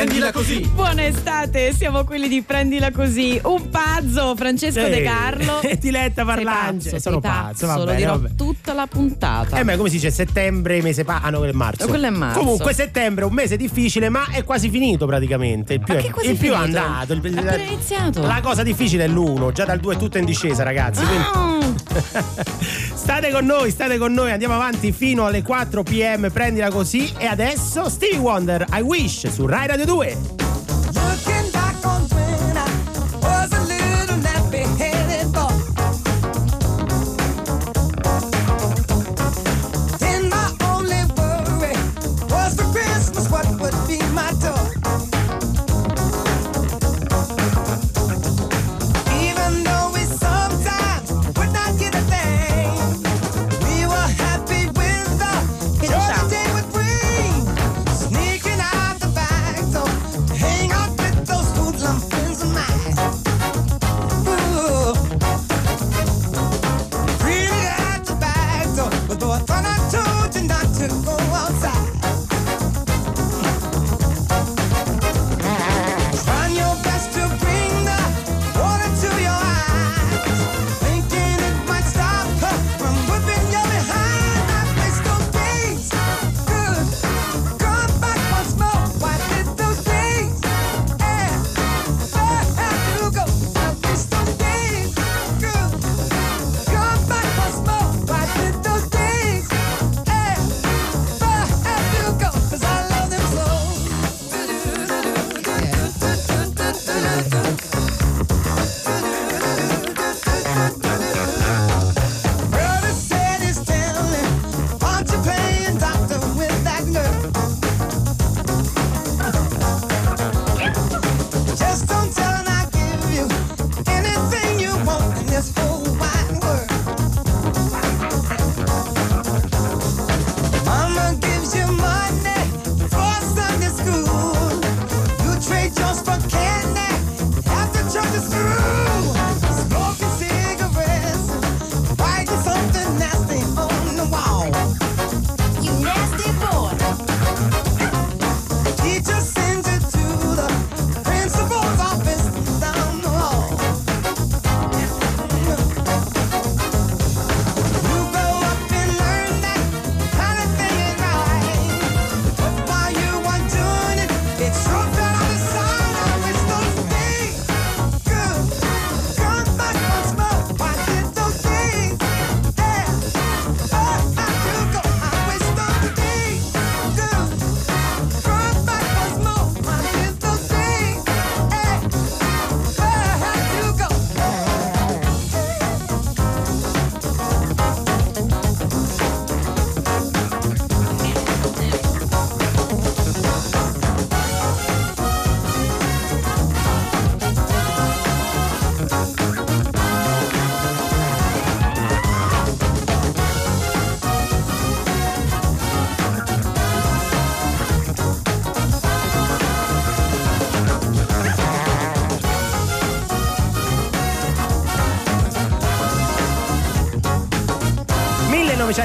Prendila così. Buona estate, siamo quelli di Prendila così. Un pazzo, Francesco De Carlo. E Diletta Sei Parlangeli. pazzo, Sono sei pazzo, pazzo, lo bene, dirò vabbè. tutta la puntata. Eh, ma come si dice settembre, mese pa. Ah, no, quello è marzo. Quello è marzo. Comunque, settembre è un mese difficile, ma è quasi finito praticamente. Il più, Ma è, il più è andato. Il- È appena iniziato. La cosa difficile è l'uno, già dal 2 è tutto in discesa, ragazzi. quindi- Ah, state con noi, state con noi, andiamo avanti fino alle 4 pm, prendila così. E adesso Stevie Wonder, I Wish su Rai Radio 2.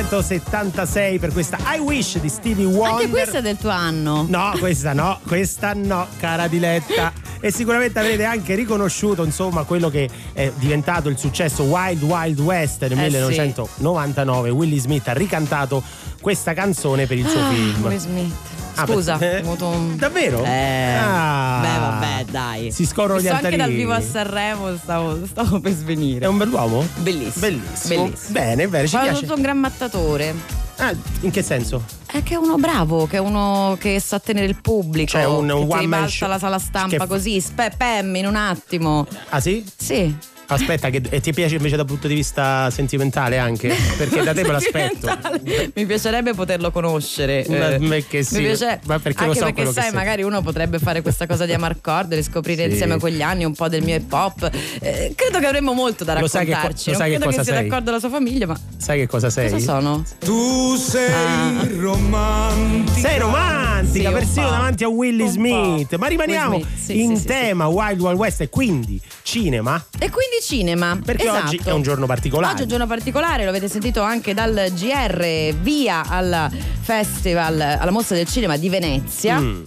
1976 per questa I Wish di Stevie Wonder. Anche questo è del tuo anno. No, questa no, questa no, cara Diletta. E sicuramente avrete anche riconosciuto, insomma, quello che è diventato il successo Wild Wild West nel Eh, 1999. Willie Smith ha ricantato questa canzone per il suo Ah, film. Will Smith. Ah, Scusa, avuto un... Davvero? Eh, Ah. beh, vabbè, dai. Si scorrono gli Visto anche altarini. dal vivo a Sanremo stavo, stavo per svenire. È un bell'uomo? Bellissimo. Bellissimo. Bellissimo. Bene, bene, ci ho piace. un gran mattatore. Ah, in che senso? È che è uno bravo, che è uno che sa tenere il pubblico. Cioè, un- un one man show- la sala stampa che- così, spe- pem, in un attimo. Ah sì? Sì. Aspetta, che, e ti piace invece dal punto di vista sentimentale anche? Perché da te me l'aspetto. Mi piacerebbe poterlo conoscere. Ma eh. a me che sì. Mi piace- Ma perché lo anche so perché che sai, magari uno potrebbe fare questa cosa di Amarcord, riscoprire Sì. insieme quegli anni un po' del mio hip hop. Eh, credo che avremmo molto da Lo sai che co- raccontarci. lo sai non che credo che cosa sia sei? d'accordo la sua famiglia, ma Sai che cosa sei? cosa sono? Tu sei Ah. romantica. Sei romantica, Sì, persino davanti a Willy Un Smith. po'. Ma rimaniamo Smith, sì, in sì, sì, tema Wild Wild West e quindi cinema. E quindi cinema. Perché esatto. oggi è un giorno particolare. Oggi è un giorno particolare, lo avete sentito anche dal GR, via al festival, alla mostra del cinema di Venezia. Mm.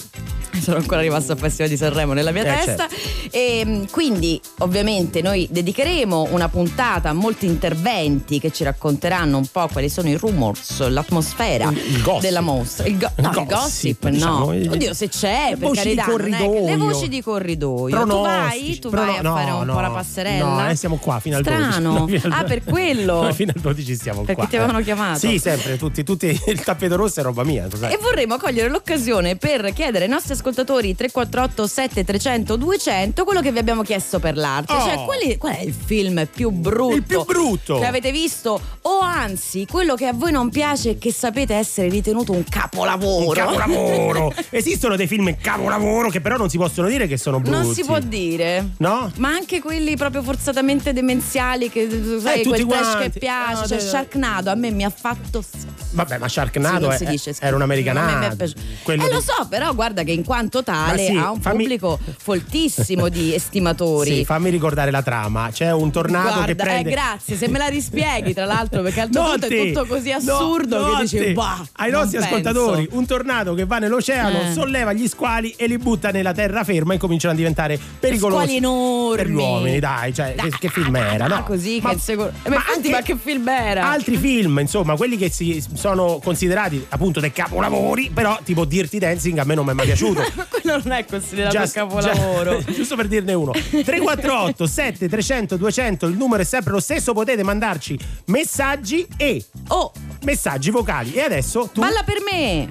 sono ancora rimasto al Festival di Sanremo nella mia Eh, testa. E mh, quindi, ovviamente, noi dedicheremo una puntata a molti interventi che ci racconteranno un po' quali sono i rumors, l'atmosfera Il- della mostra. Il, go- no, il gossip, diciamo, no. il- Oddio, se c'è, le per carità, che- corridoio. le voci di corridoio. tu vai, tu vai a Prono- fare no, un no, po' la passerella. No, eh, siamo qua fino al 12. Strano. No, fino al Ah, 12. per quello. Noi fino al 12 stiamo Perché qua. ti avevano eh. chiamato. Sì, sempre, tutti, tutti il tappeto rosso è roba mia. E vorremmo cogliere l'occasione per chiedere ai nostri ascoltatori 348 7300 200 quello che vi abbiamo chiesto per l'arte. Oh. Cioè, qual è, qual è il film più brutto? Il più brutto. Che avete visto? O anzi, quello che a voi non piace e che sapete essere ritenuto un capolavoro. Un capolavoro! Esistono dei film capolavoro che però non si possono dire che sono brutti. Non si può dire. No? Ma anche quelli proprio forzatamente demenziali che sai, Eh, quel trash quanti. che piace, No, cioè Sharknado a me mi ha fatto. Vabbè, ma Sì, Sharknado non è- dice era un americanato. Eh, lo so, però guarda che in quanto tale Ma sì, ha un fammi- pubblico foltissimo di estimatori. Sì, fammi ricordare la trama. C'è un tornado Guarda, che prende. eh, grazie, se me la rispieghi tra l'altro perché al tuo punto è tutto così No, assurdo che dici bah, Ai nostri penso. ascoltatori, un tornado che va nell'oceano, Eh. solleva gli squali e li butta nella terraferma e cominciano a diventare pericolosi. Squali enormi. Per gli uomini, dai, cioè, che, che film era? Ah, No? così che secondo- Eh, ma infatti, ma che film era? Altri film, insomma, quelli che si sono considerati appunto dei capolavori, però tipo Dirty Dancing a me non mi è mai piaciuto. Ma quello non è considerato Già- un capolavoro. già- giusto per dirne uno 348 7 300 200 il numero è sempre lo stesso potete mandarci messaggi e Oh, messaggi vocali e adesso tu balla per me.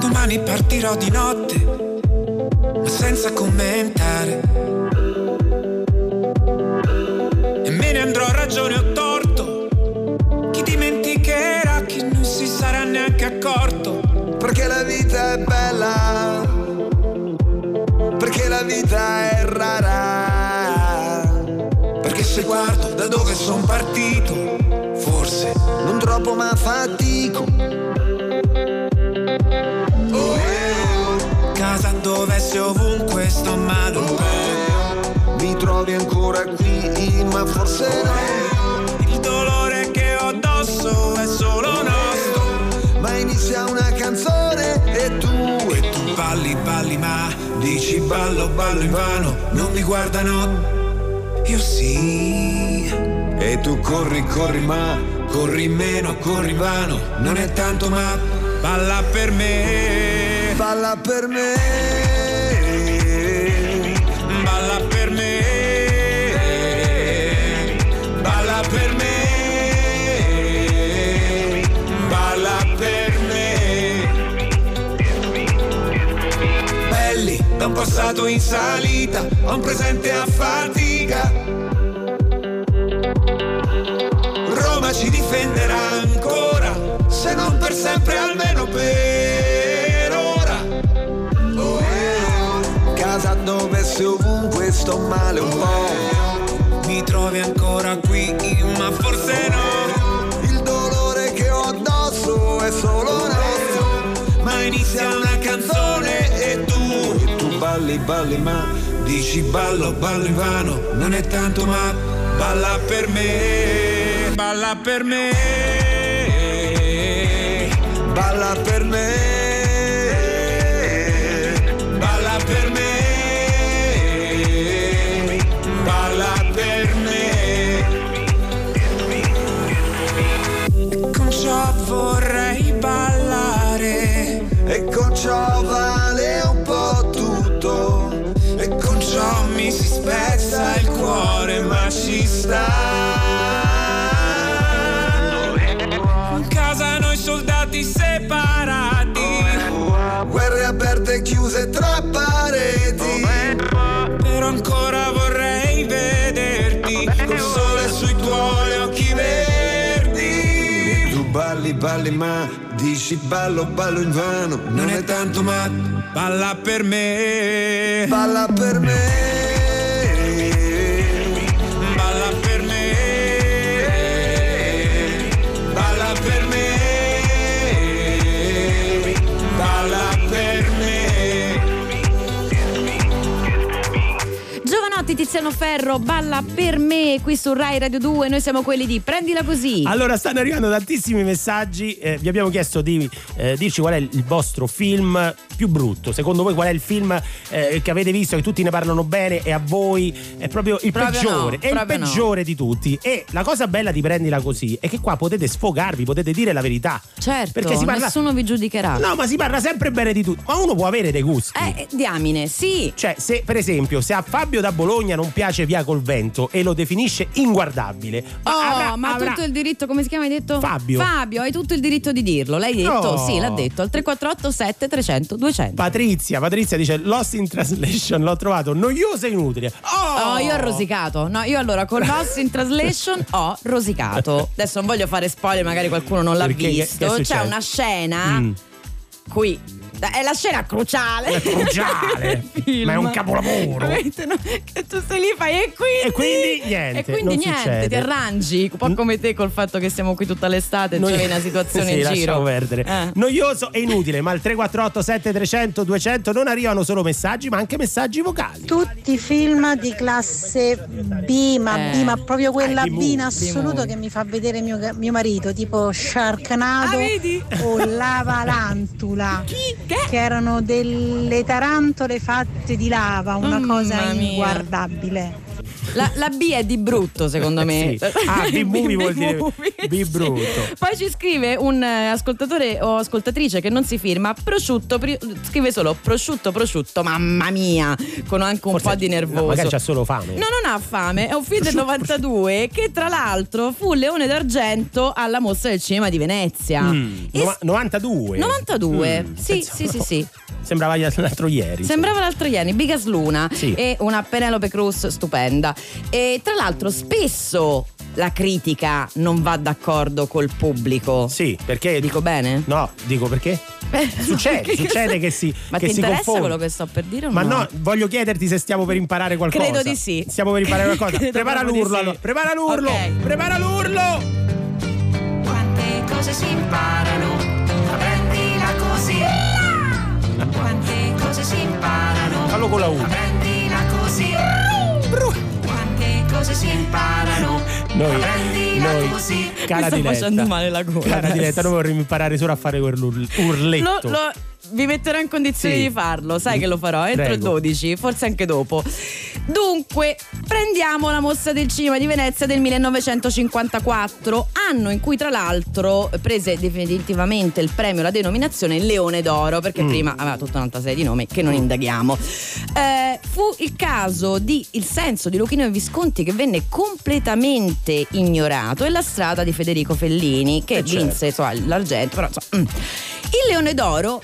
Domani partirò di notte, ma senza commentare. E me ne andrò a ragione o sarà neanche accorto. Perché la vita è bella, perché la vita è rara. Perché se guardo da dove sono partito, forse Non troppo ma fatico. Oh, eh, casa dove sei ovunque sto male un po'. mi trovi ancora qui, ma forse no. Il dolore che ho addosso è solo nostro. Ma inizia una canzone e tu E tu balli, balli, ma dici ballo, ballo in vano. Non mi guardano, io sì. E tu corri, corri, ma Corri meno, corri vano. Non è tanto, ma balla per me. balla per me. Da un passato in salita, a un presente a fatica. Roma ci difenderà ancora, se non per sempre almeno per ora. Oh, eh, casa dove sei ovunque sto male un po'. Mi trovi ancora qui, ma forse no. Il dolore che ho addosso è solo nostro. Ma inizia una canzone E tu balli, balli, ma dici ballo, ballo in vano. Non è tanto, ma balla per me. Balla per me. balla per me. Balla per me. Balla. Con ciò vorrei ballare. E con ciò vale ma ci sta. In casa noi soldati separati. Guerre aperte e chiuse tra pareti. Però ancora vorrei vederti. Col sole sui tuoi occhi verdi. Tu balli, balli, ma dici ballo, ballo in vano. Non è tanto, ma balla per me. Balla per me. Giovanotti, Tiziano Ferro balla per me qui su Rai Radio 2. Noi siamo quelli di Prendila così. Allora, stanno arrivando tantissimi messaggi. eh, vi abbiamo chiesto di eh, dirci qual è il vostro film più brutto. Secondo voi, qual è il film eh, che avete visto, che tutti ne parlano bene e a voi è proprio il Proprio peggiore? no, è il proprio no. peggiore di tutti. E la cosa bella di prendila così è che qua potete sfogarvi, potete dire la verità. certo, Perché si parla. nessuno vi giudicherà. No, ma si parla sempre bene di tutti. Ma uno può avere dei gusti. Eh, diamine, sì. Cioè, se per esempio, se a Fabio da Bologna non piace Via col vento e lo definisce inguardabile, Oh, avrà- ma ha avrà- tutto il diritto, come si chiama? Hai detto? Fabio. Fabio, hai tutto il diritto di dirlo. L'hai detto? No. Sì, l'ha detto. Al 348 7300 200. Patrizia, Patrizia dice Lost in Translation l'ho trovato noioso e inutile. Oh, Oh, io ho rosicato. No, io allora con Lost in Translation ho rosicato. Adesso non voglio fare spoiler, magari qualcuno non l'ha Perché? Visto. C'è una scena Mm. qui. È la scena cruciale. È cruciale, ma è un capolavoro. No? Che tu stai lì e fai e quindi. E quindi niente, E quindi non niente, succede. ti arrangi. Un po' come te col fatto che siamo qui tutta l'estate, Noi- c'è una situazione sì, in giro. perdere. Eh. Noioso e inutile, ma al 348 7300 200 non arrivano solo messaggi, ma anche messaggi vocali. Tutti i film di classe B, ma Eh. B, ma proprio quella Ah, B in assoluto che mi fa vedere mio, mio marito, tipo Sharknado Ah, o Lavalantula. Che? Che erano delle tarantole fatte di lava, una Mamma cosa inguardabile. La, la B è di brutto, secondo me. Sì. Ah, B-movie vuol dire B brutto. Poi ci scrive un eh, ascoltatore o ascoltatrice che non si firma prosciutto, pri- scrive solo prosciutto, prosciutto, mamma mia, con anche un Forse- po' di no, nervoso. magari c'ha solo fame. No, non ha fame, è un film del 92 che tra l'altro fu Leone d'Argento alla mostra del cinema di Venezia. Mm, nova- 92. 92, Mm, sì, sì, sì, sì. Sembrava l'altro ieri. Sembrava l'altro ieri, Bigas Luna Sì. e una Penelope Cruz stupenda. E tra l'altro spesso la critica non va d'accordo col pubblico. Sì, perché Dico bene? No, dico perché? Succede, succede che si Ma che ti si interessa confonde. quello che sto per dire o Ma no? no, voglio chiederti se stiamo per imparare qualcosa. Credo di sì. Stiamo per imparare qualcosa. Prepara l'urlo, sì. allora. Prepara l'urlo. Ok. Prepara l'urlo. Quante cose si imparano, prendila così. Quante cose si imparano, Fallo con la U. prendila cose si imparano, Noi, noi, così. cara Mi sta diletta. facendo male la gola Cara adesso. diletta, noi vorremmo imparare solo a fare quell'urletto. Lo- lo- vi metterò in condizioni Sì. di farlo, sai che lo farò entro il Prego. 12, forse anche dopo. Dunque, prendiamo la mostra del cinema di Venezia del 1954, anno in cui tra l'altro prese definitivamente il premio, la denominazione Leone d'Oro, perché Mm. prima aveva tutta un'altra serie di nomi che non indaghiamo. Eh, fu il caso di Il senso di Luchino e Visconti che venne completamente ignorato e la strada di Federico Fellini che Eh, certo. vinse insomma, l'argento, però insomma, mm. il Leone d'Oro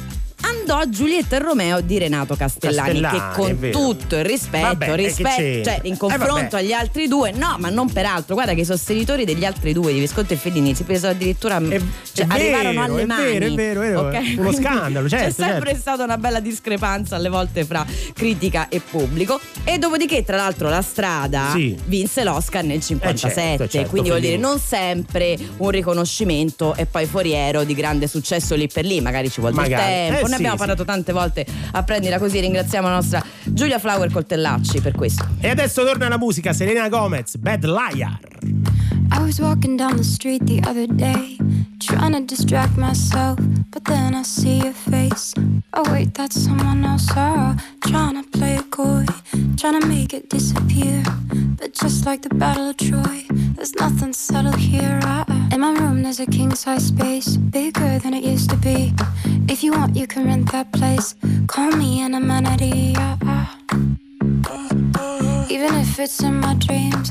andò a Giulietta e Romeo di Renato Castellani, Castellani, che con tutto il rispetto, Vabbè, rispetto cioè in Eh, confronto vabbè. agli altri due, no, ma non peraltro. Guarda che i sostenitori degli altri due, di Visconti e Fellini, si presero addirittura. È- cioè, è arrivarono vero, alle è mani. vero, è vero, è vero. ok? Uno scandalo, C'è certo, sempre certo. stata una bella discrepanza alle volte fra critica e pubblico. E dopodiché, tra l'altro, la strada Sì. vinse l'Oscar nel 57. certo, certo, quindi vuol dire non sempre un riconoscimento e poi foriero di grande successo lì per lì. Magari ci vuole Magari. tempo. Eh, ne abbiamo parlato tante volte a prendila così. Ringraziamo la nostra Giulia Flower Coltellacci per questo. E adesso torna la musica, Selena Gomez, Bad Liar. I was walking down the street the other day, trying to distract myself, but then I see your face. Oh, wait, that's someone else. Oh, trying to play it coy, trying to make it disappear. But just like the Battle of Troy, there's nothing subtle here. Uh, uh. In my room, there's a king size space, bigger than it used to be. If you want, you can rent that place. Call me an amenity. Uh, uh. Even if it's in my dreams.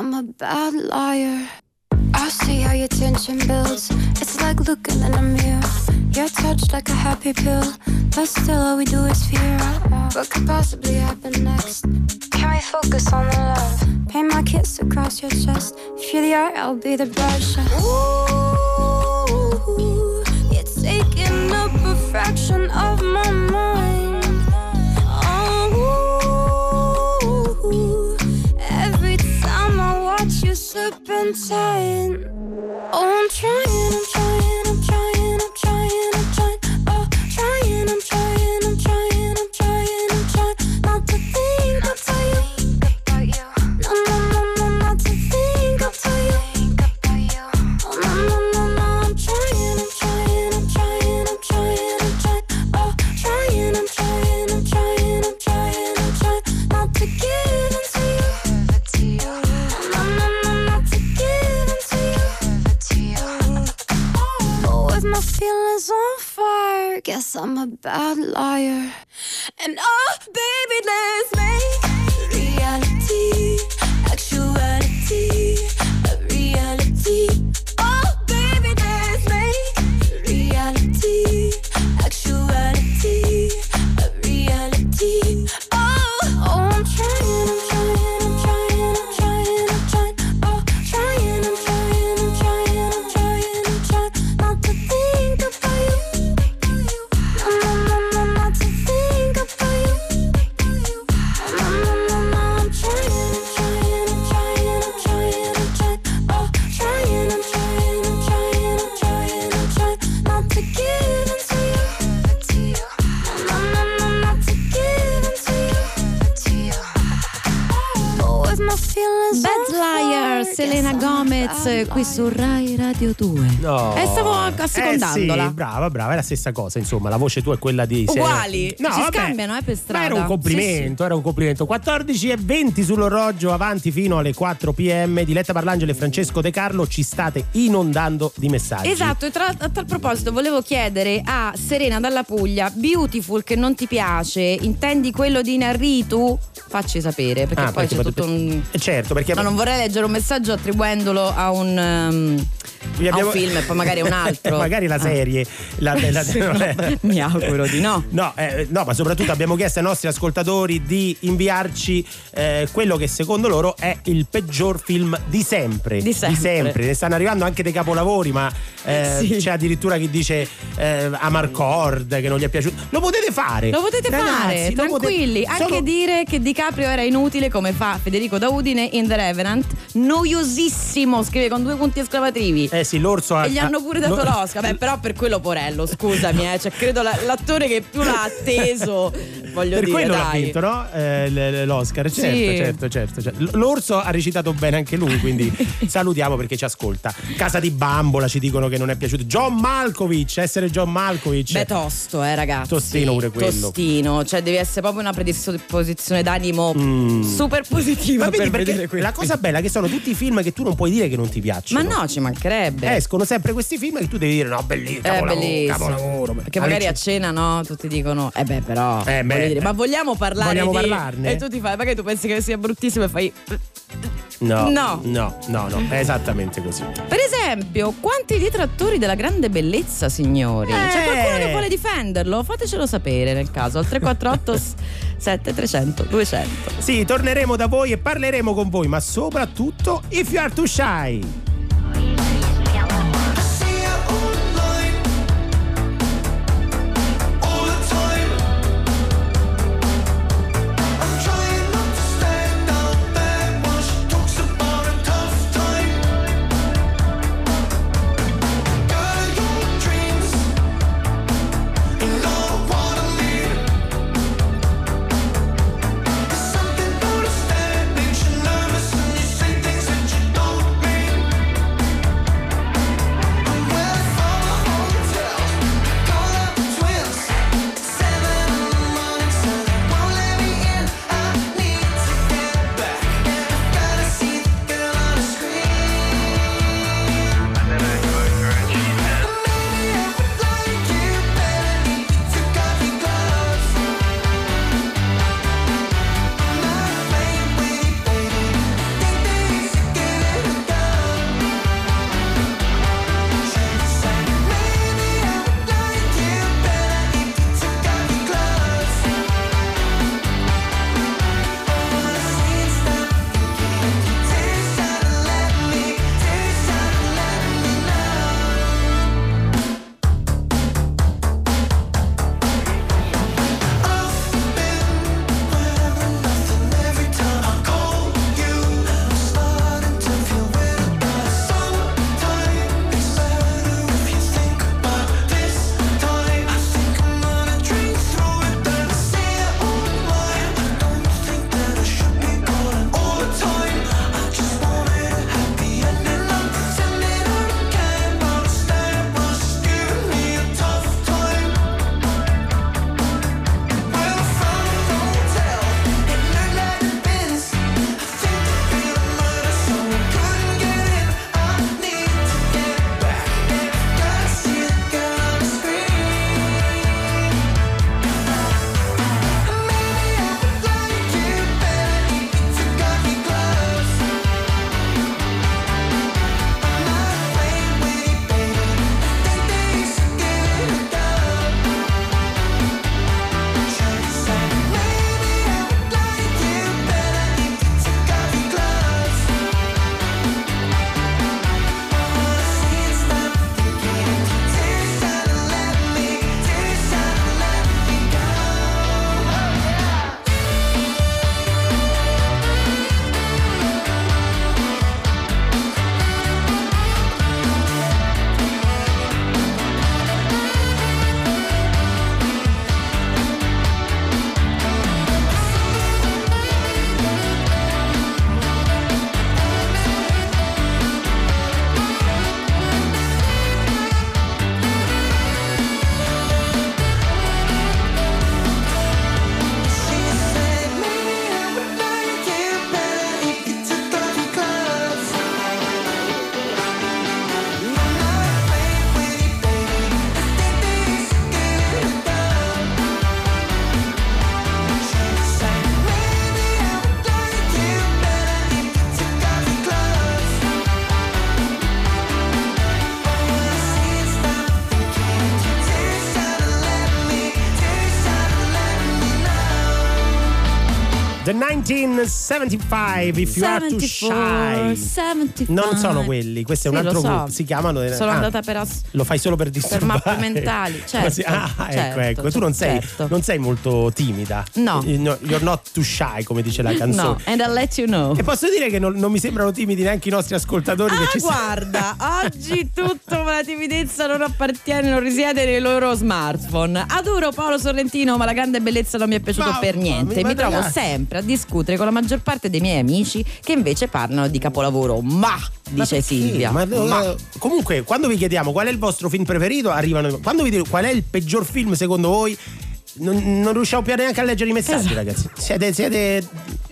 I'm a bad liar. I see how your tension builds. It's like looking in a mirror. You're touched like a happy pill, but still all we do is fear. What could possibly happen next? Can we focus on the love? Paint my kiss across your chest. If you're the art, I'll be the brush. Ooh, you're taking up a fraction of my mind. And tight. Oh, I'm trying, I'm trying, a bad liar. And oh, baby, let's qui su liar. Radio 2. No. E stavo assecondandola. Eh sì, brava, brava, è la stessa cosa, insomma, la voce tua è quella di. Uguali, No, si vabbè, scambiano, eh, per Ma strada. era un Sì, complimento, era un complimento. 14 e 20 sull'orologio, avanti fino alle 4 pm. Diletta Parlangelo e Francesco De Carlo ci state inondando di messaggi. Esatto, e tra, a tal proposito volevo chiedere a Serena dalla Puglia, Beautiful che non ti piace, intendi quello di Narritu? Facci sapere, perché Ah, poi perché c'è tutto un... Eh, Certo, perché No, non vorrei leggere un messaggio attribuendolo a un, um, vi a un film e poi magari un altro. magari la Ah. serie. La, la- no, mi auguro di no. No, eh, no, ma soprattutto abbiamo chiesto ai nostri ascoltatori di inviarci eh, quello che secondo loro è il peggior film di sempre. Di sempre. Ne stanno arrivando anche dei capolavori, ma eh, Sì. c'è addirittura chi dice eh, Amarcord che non gli è piaciuto. Lo potete fare. Lo potete Ragazzi, fare, lo potete- tranquilli. Anche Sono- dire che DiCaprio era inutile come fa Federico da Udine in The Revenant. Noiosissimo, scrive con due punti esclamativi. Eh sì, l'orso ha. E gli hanno pure dato lo- l'Oscar. Beh, però per quello Porello, scusami, eh. Cioè, credo la- l'attore che più l'ha atteso. Voglio Per dire, quello l'ha dai. vinto, no? Eh, L'Oscar, certo, Sì. certo, certo, certo. L- L'orso ha recitato bene anche lui, quindi salutiamo perché ci ascolta. Casa di Bambola ci dicono che non è piaciuto. John Malkovich, essere John Malkovich. Beh, tosto, eh, ragazzi. Tostino pure quello. Tostino, cioè devi essere proprio una predisposizione d'animo Mm. super positiva Ma vedi per perché la cosa bella è che sono tutti film che tu non puoi dire che non ti Ma piacciono. no, ci mancherebbe. Escono sempre questi film che tu devi dire no, bellissimo, È capolavoro, bellissimo. capolavoro. Perché magari a cena no, tutti dicono Eh beh però Eh, beh, dire, Ma vogliamo parlare vogliamo di... parlarne? E tu ti fai Magari tu pensi che sia bruttissimo e fai No, No. no, no, no, è esattamente così. Per esempio Quanti detrattori della grande bellezza signori C'è Eh. qualcuno che vuole difenderlo? Fatecelo sapere nel caso Al 348 7300 200 Sì, torneremo da voi e parleremo con voi, ma soprattutto if you are too shy. 1975 If You Are Too 74, Shy 75. non sono quelli questo è un Sì, altro so. gruppo si chiamano Sono ah, andata per as- lo fai solo per disturbare mappe mentali, certo, Così- ah ecco certo, ecco tu non sei, certo. non sei molto timida No. you're not too shy come dice la canzone No, and I'll let you know. e posso dire che non, non mi sembrano timidi neanche i nostri ascoltatori che Ah, guarda, oggi tutto la timidezza non appartiene, non risiede nei loro smartphone. Adoro Paolo Sorrentino, ma la grande bellezza non mi è piaciuto Mamma per niente. Mi trovo ragazzi. sempre a discutere con la maggior parte dei miei amici che invece parlano di capolavoro. Ma, Ma dice perché? Silvia. Ma, ma. comunque, quando vi chiediamo qual è il vostro film preferito, arrivano. Quando vi dico qual è il peggior film secondo voi, non, non riusciamo più neanche a leggere i messaggi, Esatto. ragazzi. Siete, siete.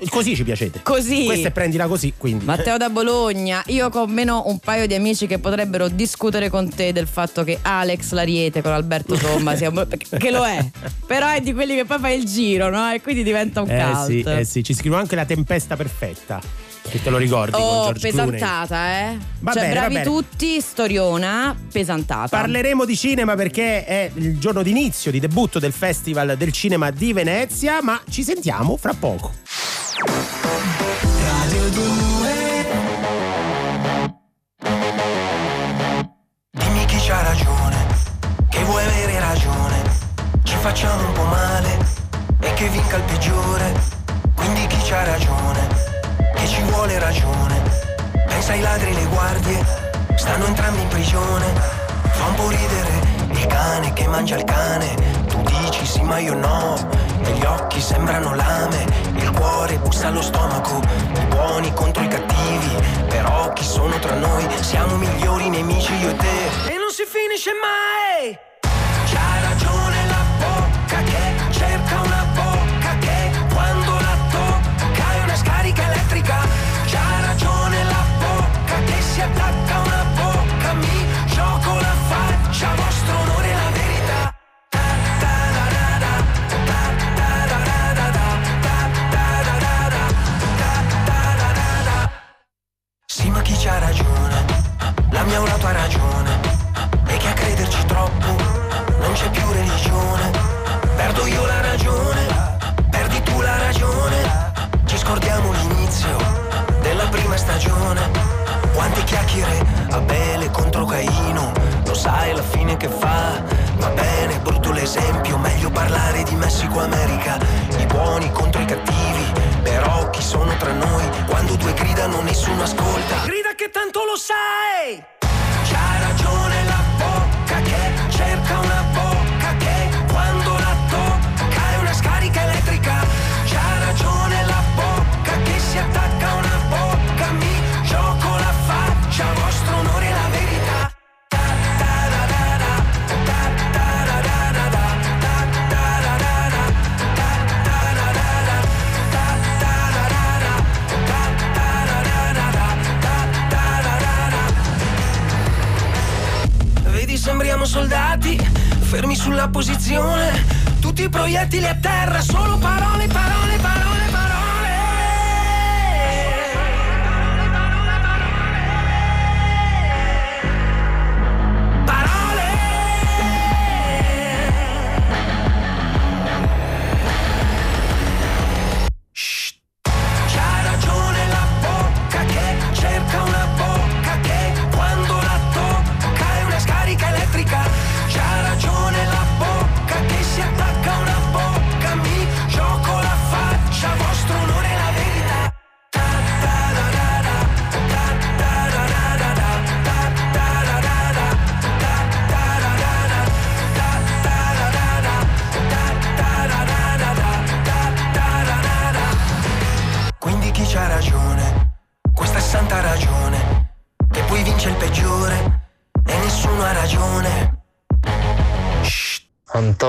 Così ci piacete. Così. Questa è prendila così, quindi. Matteo da Bologna, io con meno un paio di amici che potrebbero discutere con te del fatto che Alex Lariete con Alberto Somma sia un- che lo è, però è di quelli che poi fa il giro, no? E quindi diventa un eh cult. sì, eh sì, ci scrivono anche la tempesta perfetta. Che te lo ricordi con Oh, George Clooney. pesantata, eh? Va cioè, bene, va bravi bene. tutti, storiona, pesantata. Parleremo di cinema perché è il giorno d'inizio, di debutto del Festival del Cinema di Venezia, ma ci sentiamo fra poco. Dimmi chi c'ha ragione, che vuoi avere ragione. Ci facciamo un po' male e che vinca il peggiore. Quindi chi c'ha ragione, che ci vuole ragione. Pensa ai ladri e le guardie, stanno entrambi in prigione. Fa un po' ridere il cane che mangia il cane. Tu dici sì ma io no. E gli occhi sembrano lame, il cuore bussa allo stomaco. I buoni contro i cattivi, però chi sono tra noi? Siamo migliori nemici io e te. E non si finisce mai! Chi c'ha ragione? La mia auto ha ragione. E che a crederci troppo non c'è più religione. Perdo io la ragione, perdi tu la ragione. Ci scordiamo l'inizio della prima stagione. Quante chiacchiere, Abele contro Caino. Lo sai alla fine che fa? Va bene, brutto l'esempio. Meglio parlare di Messico-America. I buoni contro i cattivi. Però chi sono tra noi? Quando due gridano nessuno ascolta. Grida che tanto lo sai! Sembriamo soldati, fermi sulla posizione. Tutti i proiettili a terra, solo parole, parole,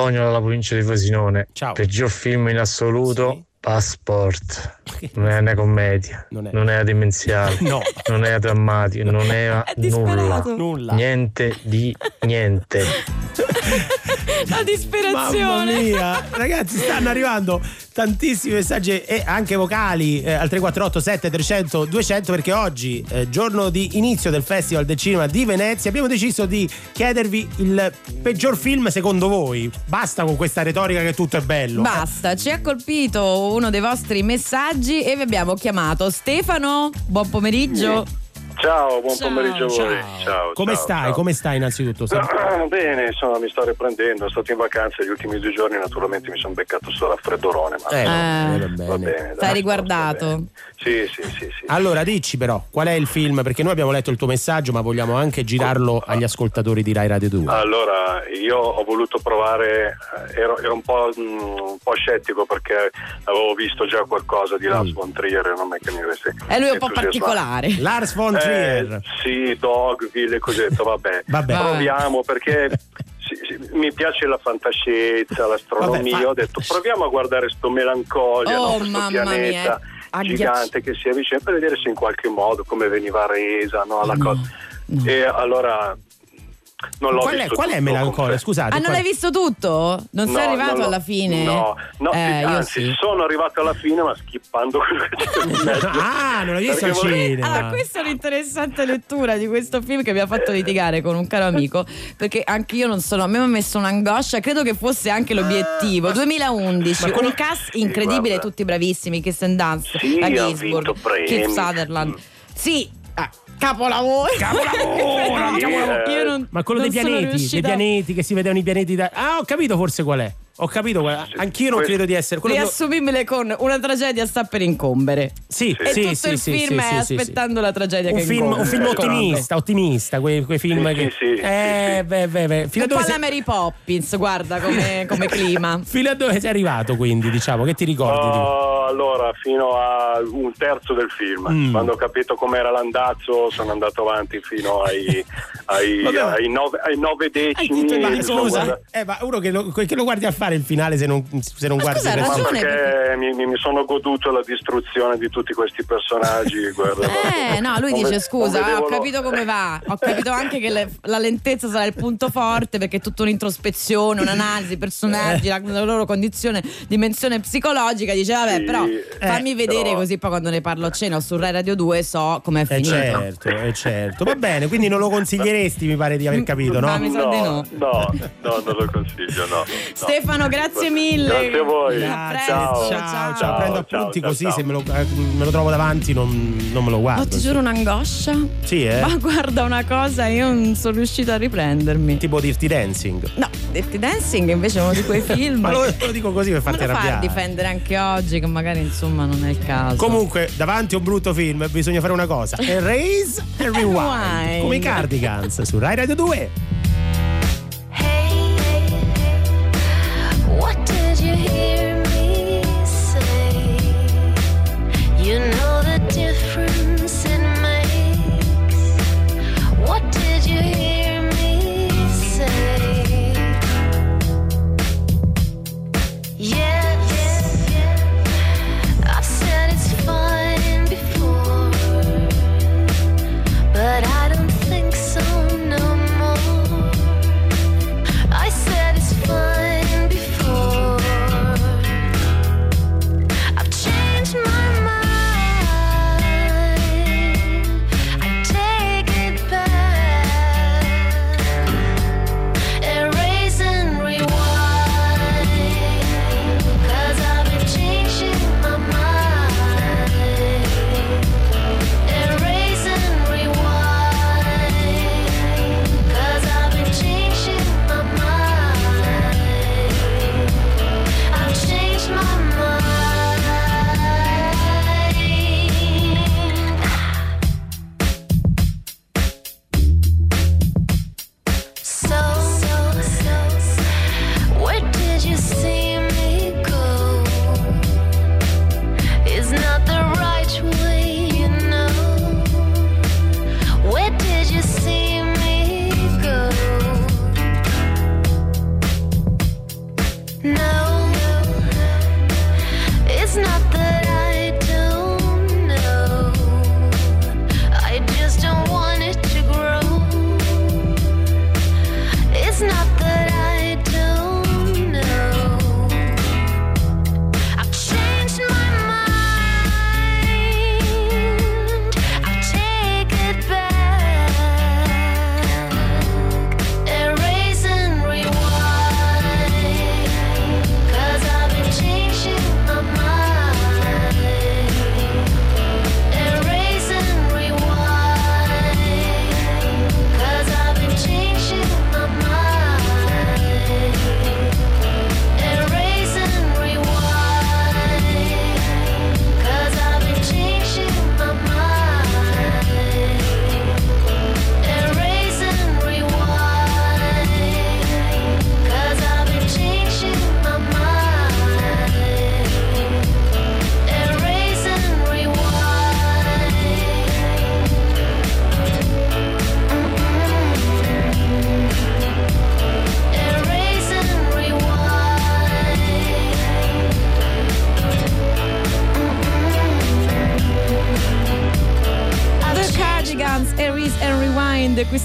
Antonio dalla provincia di Frosinone. Ciao. Peggior film in assoluto. Sì. Passport. Non è una commedia. Non è. Non è demenziale. No. Non è drammatico. Non è, nulla. Nulla. Niente di niente. La Mamma disperazione. mia, ragazzi, stanno arrivando tantissimi messaggi e anche vocali eh, al 3487 300 200 perché oggi, eh, giorno di inizio del Festival del Cinema di Venezia, abbiamo deciso di chiedervi il peggior film secondo voi. Basta con questa retorica che tutto è bello. Basta, ci ha colpito uno dei vostri messaggi e vi abbiamo chiamato. Stefano, buon pomeriggio. Ciao, buon Ciao, pomeriggio a voi. Ciao. Ciao. Come ciao, stai? ciao. Come stai innanzitutto? Ah, Bene, insomma, mi sto riprendendo. Sono stato in vacanza gli ultimi due giorni, naturalmente mi sono beccato sto raffreddorone. Ma Eh, Eh. va bene, va va bene. bene. dai, Stai sto- riguardato. sto bene. Sì, sì, sì, sì. Allora, dici però, qual è il film? Perché noi abbiamo letto il tuo messaggio, ma vogliamo anche girarlo agli ascoltatori di Rai Radio 2. Allora, io ho voluto provare, eh, ero, ero un, po', mm, un po' scettico perché avevo visto già qualcosa di Lars von Trier, non è che mi avesse E lui è un po' particolare. Lars von Eh, Trier. sì, Dogville e detto, vabbè, Vabbè. proviamo perché mi piace la fantascienza, l'astronomia, Vabbè, fa- ho detto proviamo a guardare sto melancolia, Oh, no? questo mamma pianeta mia, è gigante che si avvicina per vedere se in qualche modo come veniva resa no, la cosa. E allora non l'ho Qual è, visto qual è Melancolia? Scusate. Ah, non qual- l'hai visto tutto? Non sei No, arrivato non alla fine? No, no, eh, anzi, sì. sono arrivato alla fine, ma schippando quello che c'è. Ah, non l'hai visto al cinema. Allora, questa è un'interessante lettura di questo film che mi ha fatto litigare con un caro amico. Perché anche io non sono. A me mi ha messo un'angoscia, credo che fosse anche l'obiettivo. 2011, ma quello- un cast incredibile, guarda. tutti bravissimi. Kirsten Dunst, Sì, la Ginsburg. Keith Sutherland. Sì, ah, capolavoro. Capolavoro, non, Ma quello dei pianeti, dei pianeti che si vedevano i pianeti da. Ah, ho capito forse qual è. Ho capito. Anch'io non credo di essere. Quello che- Riassumibile con una tragedia sta per incombere. Sì, E sì, tutto sì, il sì, film sì, è sì, sì, aspettando la tragedia Un che film, incombe. un film ottimista, ottimista, quei, quei film Sì, che. sì, sì, eh, sì, sì. beh, beh, beh. Fino a Un po' dove la sei... Mary Poppins, guarda come, come clima. Fino a dove sei arrivato, quindi, diciamo, che ti ricordi? di- Oh, allora, fino a un terzo del film. Mm. Quando ho capito com'era l'andazzo, sono andato avanti fino ai, ai, ma- ai nove, ai nove decimi. eh, ma uno che lo, che lo guardi a fare il finale se non, se non Ma guardi scusa, il resto? Ma perché mi, mi- mi sono goduto la distruzione di tutti questi personaggi. guarda, Eh, no, lui dice ve- scusa, ho capito come va. Ho capito anche che le- la lentezza sarà il punto forte perché è tutta un'introspezione, un'analisi, personaggi, la, la loro condizione, dimensione psicologica. Dice, vabbè, Sì, però eh, fammi vedere però- così poi quando ne parlo a cena o su Rai Radio 2 so com'è Eh finito. certo, eh certo. Va bene, quindi non lo consiglieresti, mi pare di aver capito, Ma no? mi sa di no. no, no, non lo consiglio, no. no. Stefano, grazie mille. Grazie a voi. Presto, Ciao. ciao, ciao, ciao. Prendo appunti ciao, così ciao. se me lo, eh, me lo trovo davanti non, non me lo guardo. Oh, ti giuro un'angoscia. Sì, eh? Ma guarda una cosa, io non sono riuscita a riprendermi. Tipo Dirty Dancing. No, Dirty Dancing invece è uno di quei film. Ma lo, lo dico così per farti lo fa arrabbiare. difendere anche oggi, che magari insomma non è il caso. Comunque, davanti a un brutto film bisogna fare una cosa: erase and rewind. Rewind. Come i Cardigans su Rai Radio 2. You know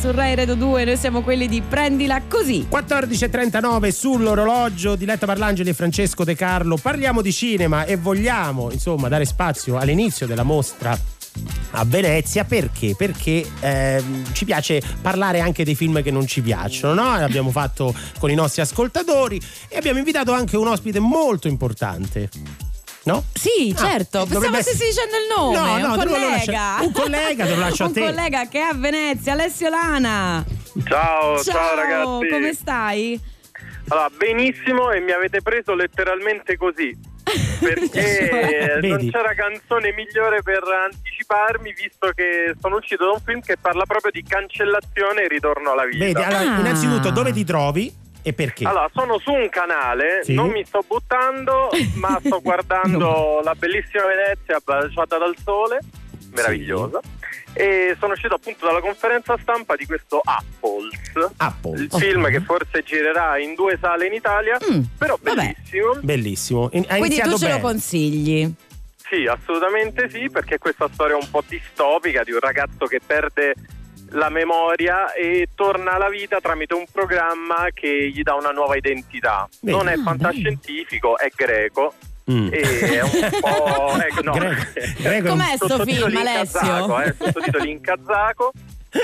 su Rai Radio 2, noi siamo quelli di Prendila Così. 14.39 sull'orologio di Letta Parlangeli e Francesco De Carlo. Parliamo di cinema e vogliamo insomma dare spazio all'inizio della mostra a Venezia perché? Perché ehm, ci piace parlare anche dei film che non ci piacciono, no? L'abbiamo fatto con i nostri ascoltatori e abbiamo invitato anche un ospite molto importante. No? Sì, Ah, certo. dovrebbe Pensavo essere- stessi dicendo il nome. No, no, un collega. lascio- un collega te lo lascio a un te. collega che è a Venezia, Alessio Lana. Ciao, ciao, ragazzi. come stai? Allora, benissimo e mi avete preso letteralmente così. Perché non c'era canzone migliore per anticiparmi, visto che sono uscito da un film che parla proprio di cancellazione e ritorno alla vita. Vedi, allora, Ah. innanzitutto dove ti trovi e perché? Allora, sono su un canale, Sì. non mi sto buttando, ma sto guardando la bellissima Venezia baciata dal sole, meravigliosa. E sono uscito appunto dalla conferenza stampa di questo Apples, Apple. il film che forse girerà in due sale in Italia, Mm, però vabbè. bellissimo. Bellissimo. In- Ha Quindi tu ce lo bene. consigli. Sì, assolutamente sì, perché questa storia un po' distopica di un ragazzo che perde la memoria e torna alla vita tramite un programma che gli dà una nuova identità. Bene. Non è Ah, fantascientifico, è greco. Mm. E è un po'. Ecco, no. Greco- greco- Com'è sto film, Alessio? kazako, eh, sottotitoli in kazako.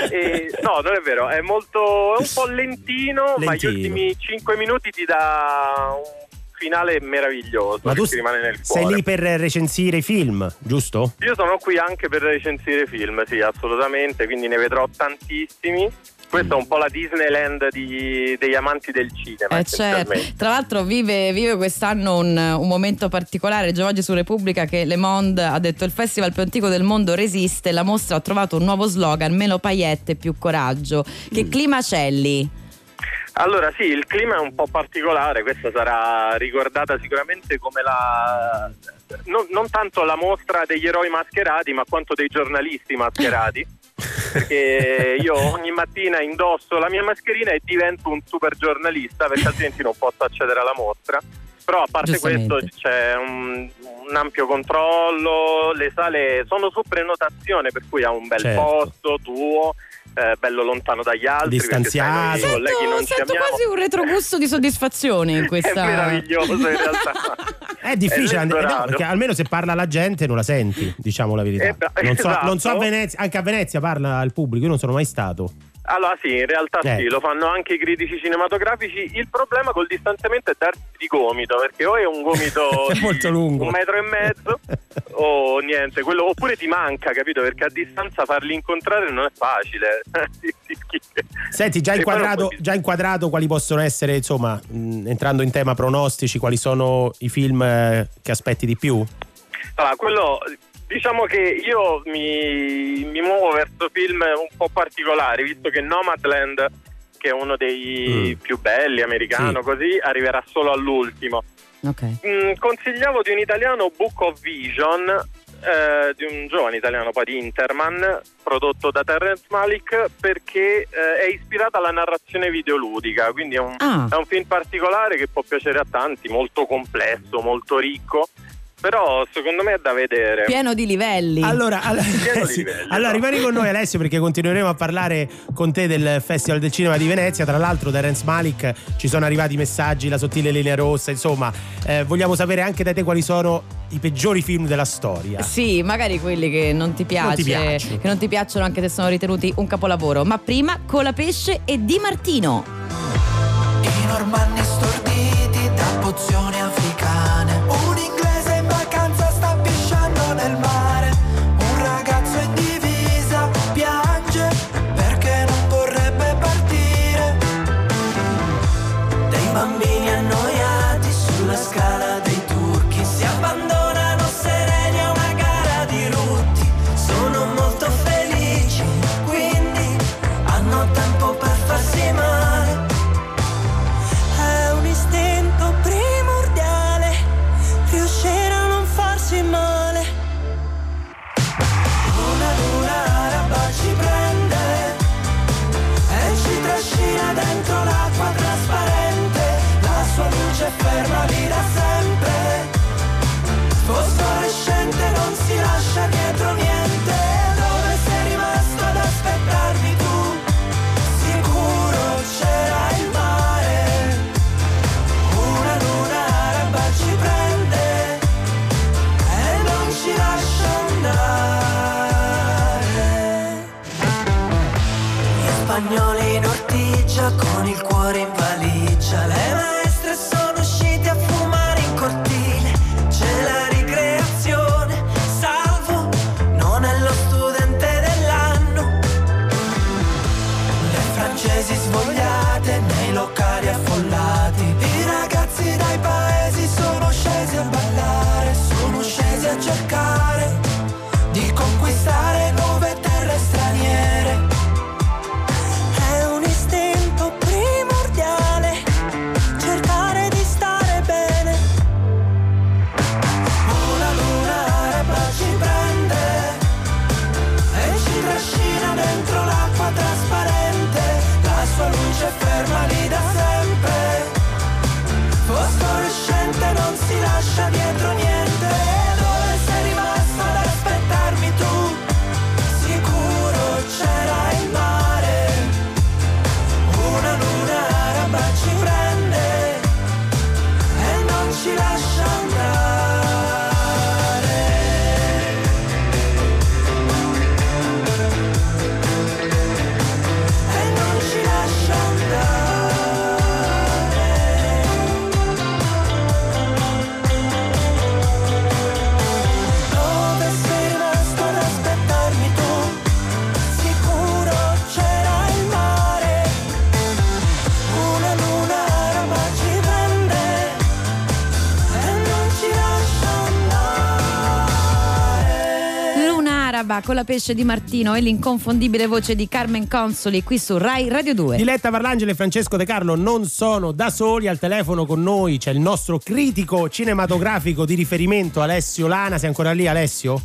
E, no, non è vero, è molto. è un po' lentino, ma gli Lentino. ultimi 5 minuti ti dà un finale meraviglioso Ma tu che rimane nel sei cuore. lì per recensire i film, giusto? Io sono qui anche per recensire film, sì, assolutamente, quindi ne vedrò tantissimi. Questa è un po' la Disneyland di- degli amanti del cinema. Eh, certo. Tra l'altro vive, vive quest'anno un, un momento particolare. Già oggi su Repubblica che Le Monde ha detto il festival più antico del mondo resiste. La mostra ha trovato un nuovo slogan, meno paillette, più coraggio. Mm. Che climacelli. Allora sì, il clima è un po' particolare, questa sarà ricordata sicuramente come la... Non, non tanto la mostra degli eroi mascherati, ma quanto dei giornalisti mascherati. perché io ogni mattina indosso la mia mascherina e divento un super giornalista perché altrimenti non posso accedere alla mostra. Però a parte questo c'è un, un ampio controllo, le sale sono su prenotazione per cui ha un bel Certo. posto tuo, eh, bello lontano dagli altri. Distanziato. Sento, colleghi non sento quasi un retrogusto di soddisfazione in questa. È meraviglioso in realtà. È difficile, È and- no, perché almeno se parla la gente non la senti, diciamo la verità. Eh, non, so, esatto. non so a Venezia, anche a Venezia parla il pubblico, io non sono mai stato. Allora sì, in realtà Eh. sì, lo fanno anche i critici cinematografici. Il problema col distanziamento è darsi di gomito, perché o è un gomito È molto lungo. un metro e mezzo o niente, quello, oppure ti manca, capito? Perché a distanza farli incontrare non è facile. Senti, già inquadrato, già inquadrato quali possono essere, insomma, mh, entrando in tema pronostici, quali sono i film eh, che aspetti di più? Allora, quello diciamo che io mi, mi muovo verso film un po' particolari, visto che Nomadland, che è uno dei Mm. più belli, americano, Sì. così, arriverà solo all'ultimo. Ok. Mm, consigliavo di un italiano Book of Vision, eh, di un giovane italiano poi di Interman, prodotto da Terrence Malik, perché eh, è ispirata alla narrazione videoludica, quindi è un, Ah. è un film particolare che può piacere a tanti, molto complesso, molto ricco, però secondo me è da vedere. Pieno di livelli. Allora, allora, Pieno di livelli, Allora, no? rimani con noi Alessio perché continueremo a parlare con te del Festival del Cinema di Venezia. Tra l'altro da Renz Malik ci sono arrivati messaggi, la sottile linea rossa, insomma, eh, vogliamo sapere anche da te quali sono i peggiori film della storia. Sì, magari quelli che non ti piace, Non ti piacciono. che non ti piacciono anche se sono ritenuti un capolavoro. Ma prima Colapesce e Di Martino. I normanni storditi da pozioni Baraba con la pesce di Martino e l'inconfondibile voce di Carmen Consoli qui su Rai Radio 2. Diletta Parlangeli e Francesco De Carlo non sono da soli, al telefono con noi c'è il nostro critico cinematografico di riferimento Alessio Lana, sei ancora lì Alessio?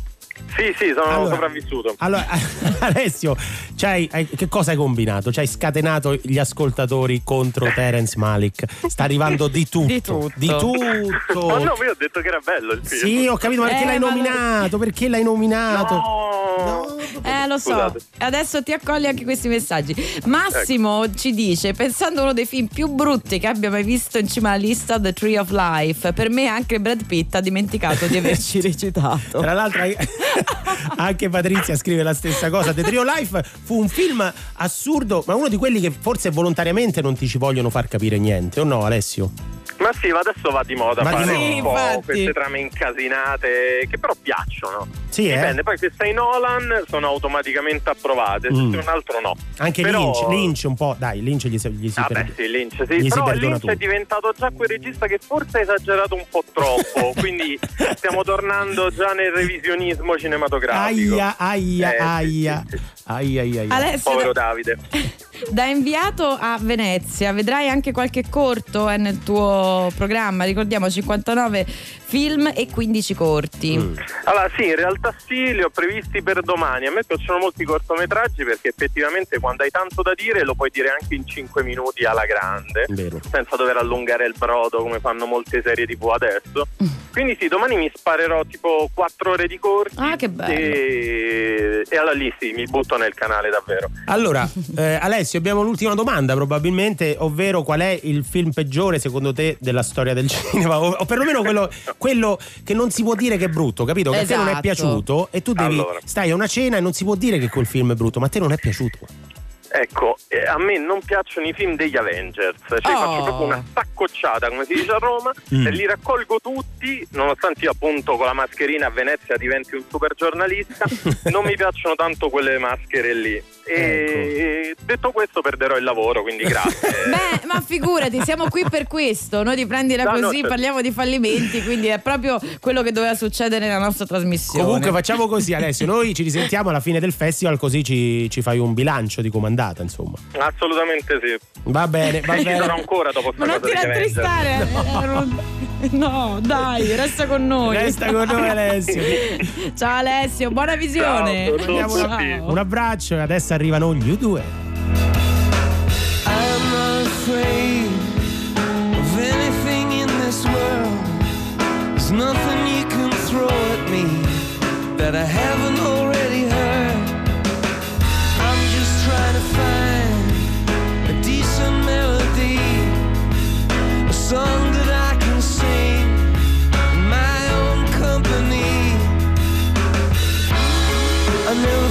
Sì, sì, sono Allora- sopravvissuto. Allora, Alessio, c'hai- hai- che cosa hai combinato? Ci hai scatenato gli ascoltatori contro Terence Malik. Sta arrivando di tutto. Di tutto. Di tutto. Oh no, io ho detto che era bello il film. Sì, ho capito, ma perché Eh, l'hai ma- nominato? Perché l'hai nominato? No. Eh, lo so. Scusate. Adesso ti accogli anche questi messaggi. Massimo ci dice: Pensando a uno dei film più brutti che abbia mai visto in cima alla lista, The Tree of Life, per me anche Brad Pitt ha dimenticato di averci recitato. Tra l'altro anche Patrizia scrive la stessa cosa. The Trio Life fu un film assurdo, ma uno di quelli che forse volontariamente non ti ci vogliono far capire niente, o no Alessio? Ma sì, ma adesso va di moda di fare moda. un po' Sì, infatti. queste trame incasinate che però piacciono. Sì, eh? Dipende, poi se sei Nolan sono automaticamente approvate, se Mm. sei un altro no. Anche Però- Lynch, Lynch un po', dai, Lynch gli si, gli si Vabbè perde- sì, Lynch gli sì, si però Lynch tutto. è diventato già quel regista che forse ha esagerato un po' troppo, quindi stiamo tornando già nel revisionismo cinematografico. Aia, aia, Eh, sì, aia. sì, sì. Aia, aia, aia. Alessio, Povero da, Davide. da inviato a Venezia, vedrai anche qualche corto eh, nel tuo programma. Ricordiamo 59 film e 15 corti. Mm. Allora sì, in realtà sì, li ho previsti per domani. A me piacciono molto i cortometraggi perché effettivamente quando hai tanto da dire lo puoi dire anche in 5 minuti alla grande, Vero. senza dover allungare il brodo come fanno molte serie TV adesso. Quindi sì, domani mi sparerò tipo 4 ore di corti Ah, che bello. e, e allora lì sì, mi butto nel canale davvero. Allora, eh, Alessio, abbiamo l'ultima domanda probabilmente, ovvero qual è il film peggiore secondo te della storia del cinema? O, o perlomeno quello, quello che non si può dire che è brutto, capito? Che a te non è Esatto. piaciuto e tu devi Allora. stai a una cena e non si può dire che quel film è brutto, ma a te non è piaciuto. Ecco, eh, a me non piacciono i film degli Avengers, cioè Oh. faccio proprio una saccocciata, come si dice a Roma, Mm. e li raccolgo tutti, nonostante io appunto con la mascherina a Venezia diventi un super giornalista, non mi piacciono tanto quelle maschere lì. E detto questo perderò il lavoro, quindi grazie. Beh, ma figurati, siamo qui per questo. Noi ti prendila No, no, così, certo. parliamo di fallimenti, quindi è proprio quello che doveva succedere nella nostra trasmissione. Comunque facciamo così Alessio, noi ci risentiamo alla fine del festival così ci, ci fai un bilancio di comandata, insomma. Assolutamente sì. Va bene, va Ci sarò bene. ancora dopo Ma non ti rattristare. eh, non- No, dai, resta con noi. Resta con noi Alessio. Ciao Alessio, buona visione. Ciao una- Ciao. un abbraccio e adesso arrivano gli U2. I'm afraid of anything in this world. There's nothing you can throw at me that I haven't song that I can sing in my own company. I never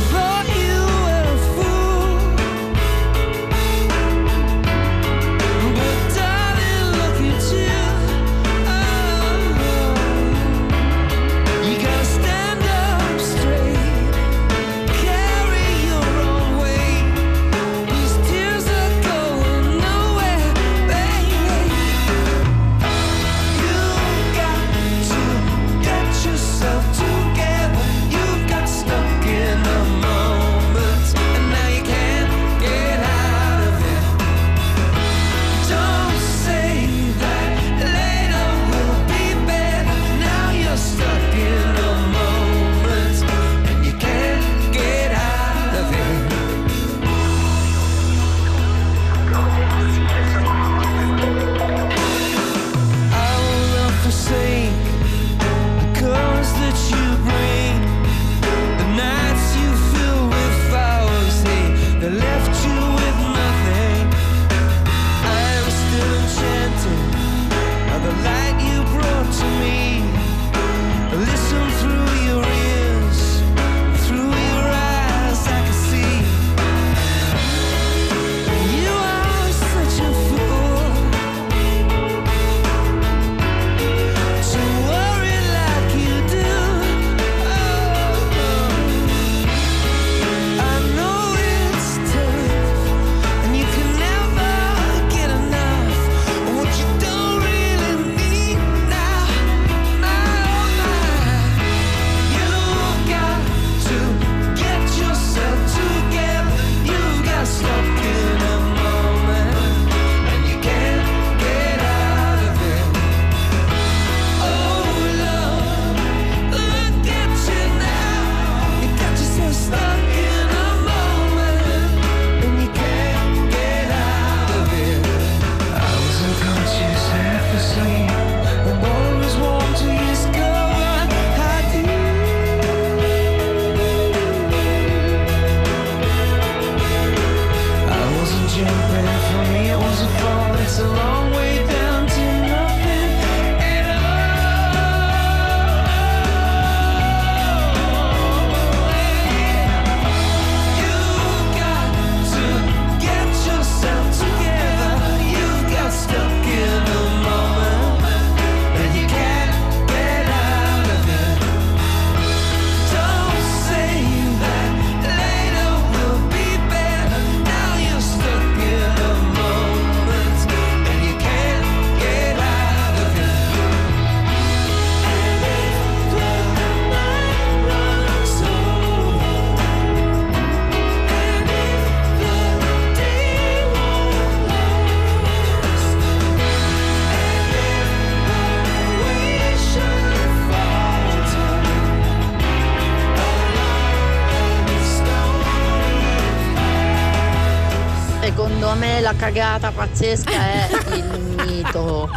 pazzesca è il mito.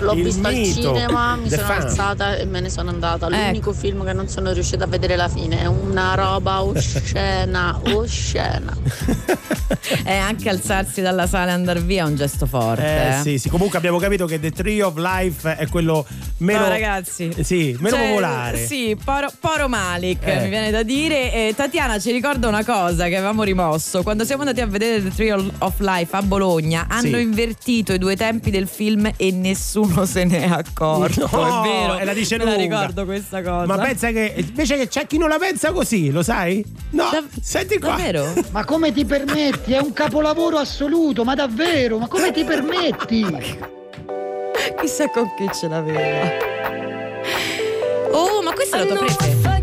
L'ho Il visto al mito. cinema, mi The sono Fan. alzata e me ne sono andata. L'unico film che non sono riuscita a vedere la fine è una roba oscena, oscena. Eh, anche alzarsi dalla sala e andare via è un gesto forte. Eh, eh. sì, sì, comunque abbiamo capito che The Tree of Life è quello meno. No, ragazzi. Sì, meno Cioè, popolare. Sì, Poro, Poro Malik Eh. mi viene da dire. E Tatiana ci ricorda una cosa che avevamo rimosso. Quando siamo andati a vedere The Tree of Life a Bologna, hanno Sì. invertito i due tempi del film e nessuno se ne è accorto. No, è vero. e la dice Me la lunga. ricordo questa cosa. Ma pensa che invece che c'è chi non la pensa così, lo sai? No, senti qua. Davvero? Ma come ti permetti? È un capolavoro assoluto, ma davvero? Ma come ti permetti? Chissà con chi ce l'aveva. Oh, ma questa è la tua presa.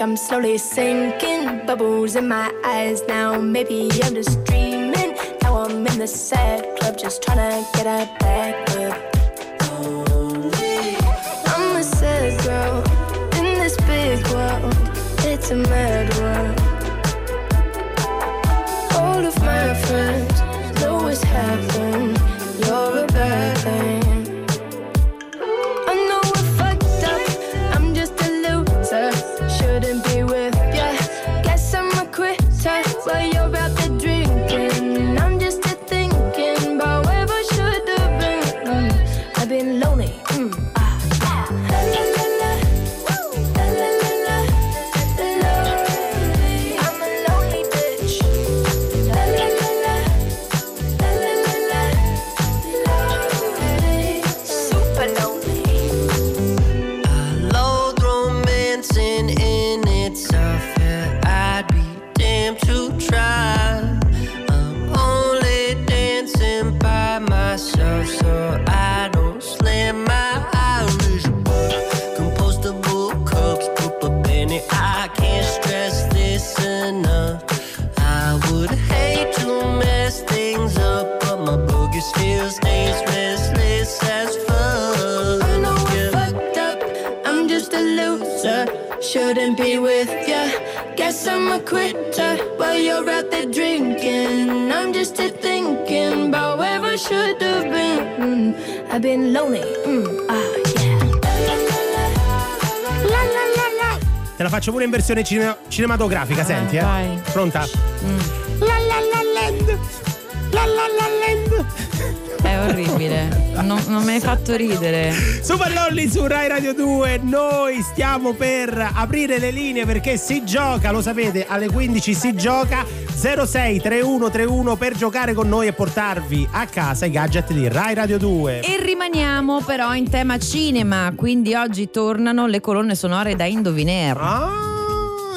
Think I'm slowly sinking. Bubbles in my eyes now. Maybe I'm just dreaming. Now I'm in the sad club, just trying to get a back up. I'm a sad girl in this big world. It's a mad Shouldn't be with ya. Guess I'm a quitter while you're out there drinking. I'm just a thinking about where I should have been. Mm, I've been lonely. Mm, ah, yeah. La, la, la. Te la faccio pure in versione cine- cinematografica, senti, eh? vai. Pronta? La orribile. Non, non mi hai fatto ridere. Super Lolli su Rai Radio 2, noi stiamo per aprire le linee perché si gioca, lo sapete, alle 15 si gioca 063131 per giocare con noi e portarvi a casa i gadget di Rai Radio 2. E rimaniamo però in tema cinema, quindi oggi tornano le colonne sonore da Indoviner. Ah,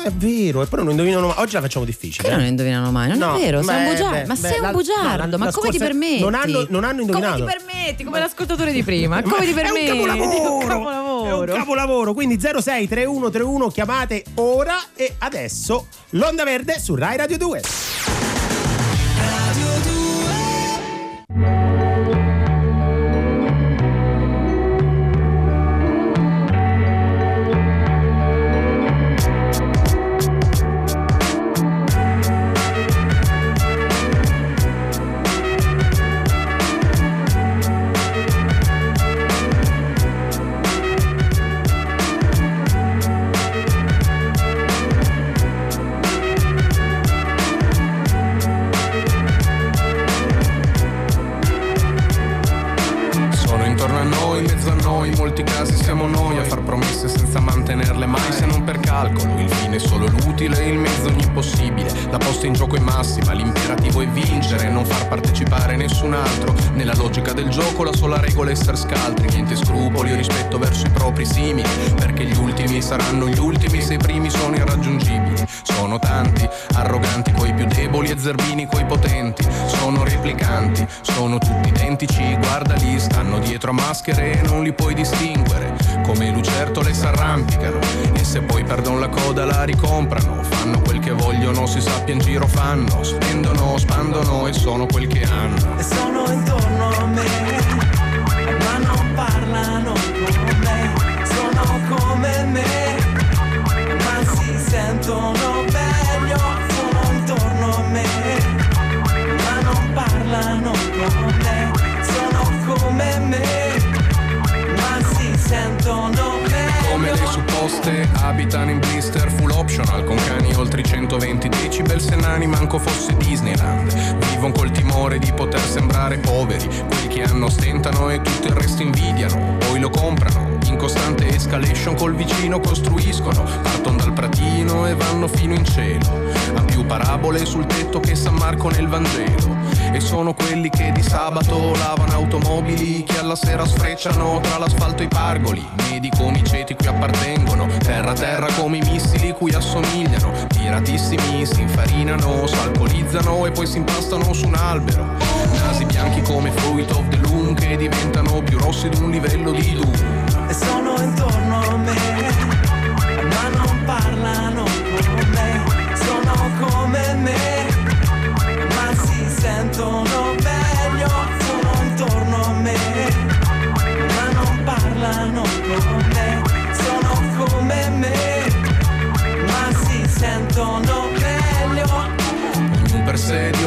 è vero, e poi non indovinano mai. Oggi la facciamo difficile. Che non eh. indovinano mai, non No, è vero, sei un bugiardo. beh, ma beh, sei un bugiardo, la- ma la come ti permetti? non hanno- non hanno indovinato. Come ti permetti? Come l'ascoltatore di prima. Come ti permetti? È un capolavoro. Un capolavoro. È un capolavoro. Quindi 06 3131 chiamate ora e adesso l'onda verde su Rai Radio 2. Si sappia in giro fanno. Spendono, spandono e sono quel che hanno. E sono intorno a me, ma non parlano le supposte abitano in blister full optional Con cani oltre i 120 decibel Se nani manco fosse Disneyland. Vivono col timore di poter sembrare poveri Quelli che hanno stentano e tutto il resto invidiano. Poi lo comprano In costante escalation col vicino costruiscono Partono dal pratino e vanno fino in cielo. Ha più parabole sul tetto che San Marco nel Vangelo E sono quelli che di sabato lavano automobili Che alla sera sfrecciano tra l'asfalto e i pargoli. Medi come i ceti cui appartengono Terra a terra come i missili cui assomigliano. Tiratissimi si infarinano, s'alcolizzano e poi si impastano su un albero. Nasi bianchi come fruit of the loom Che diventano più rossi di un livello di Doom. E sono intorno a me, ma non parlano si sentono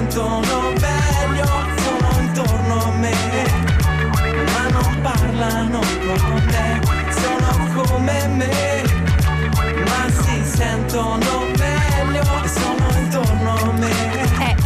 sentono meglio. Sono intorno a me, ma non parlano con me. Sono come me,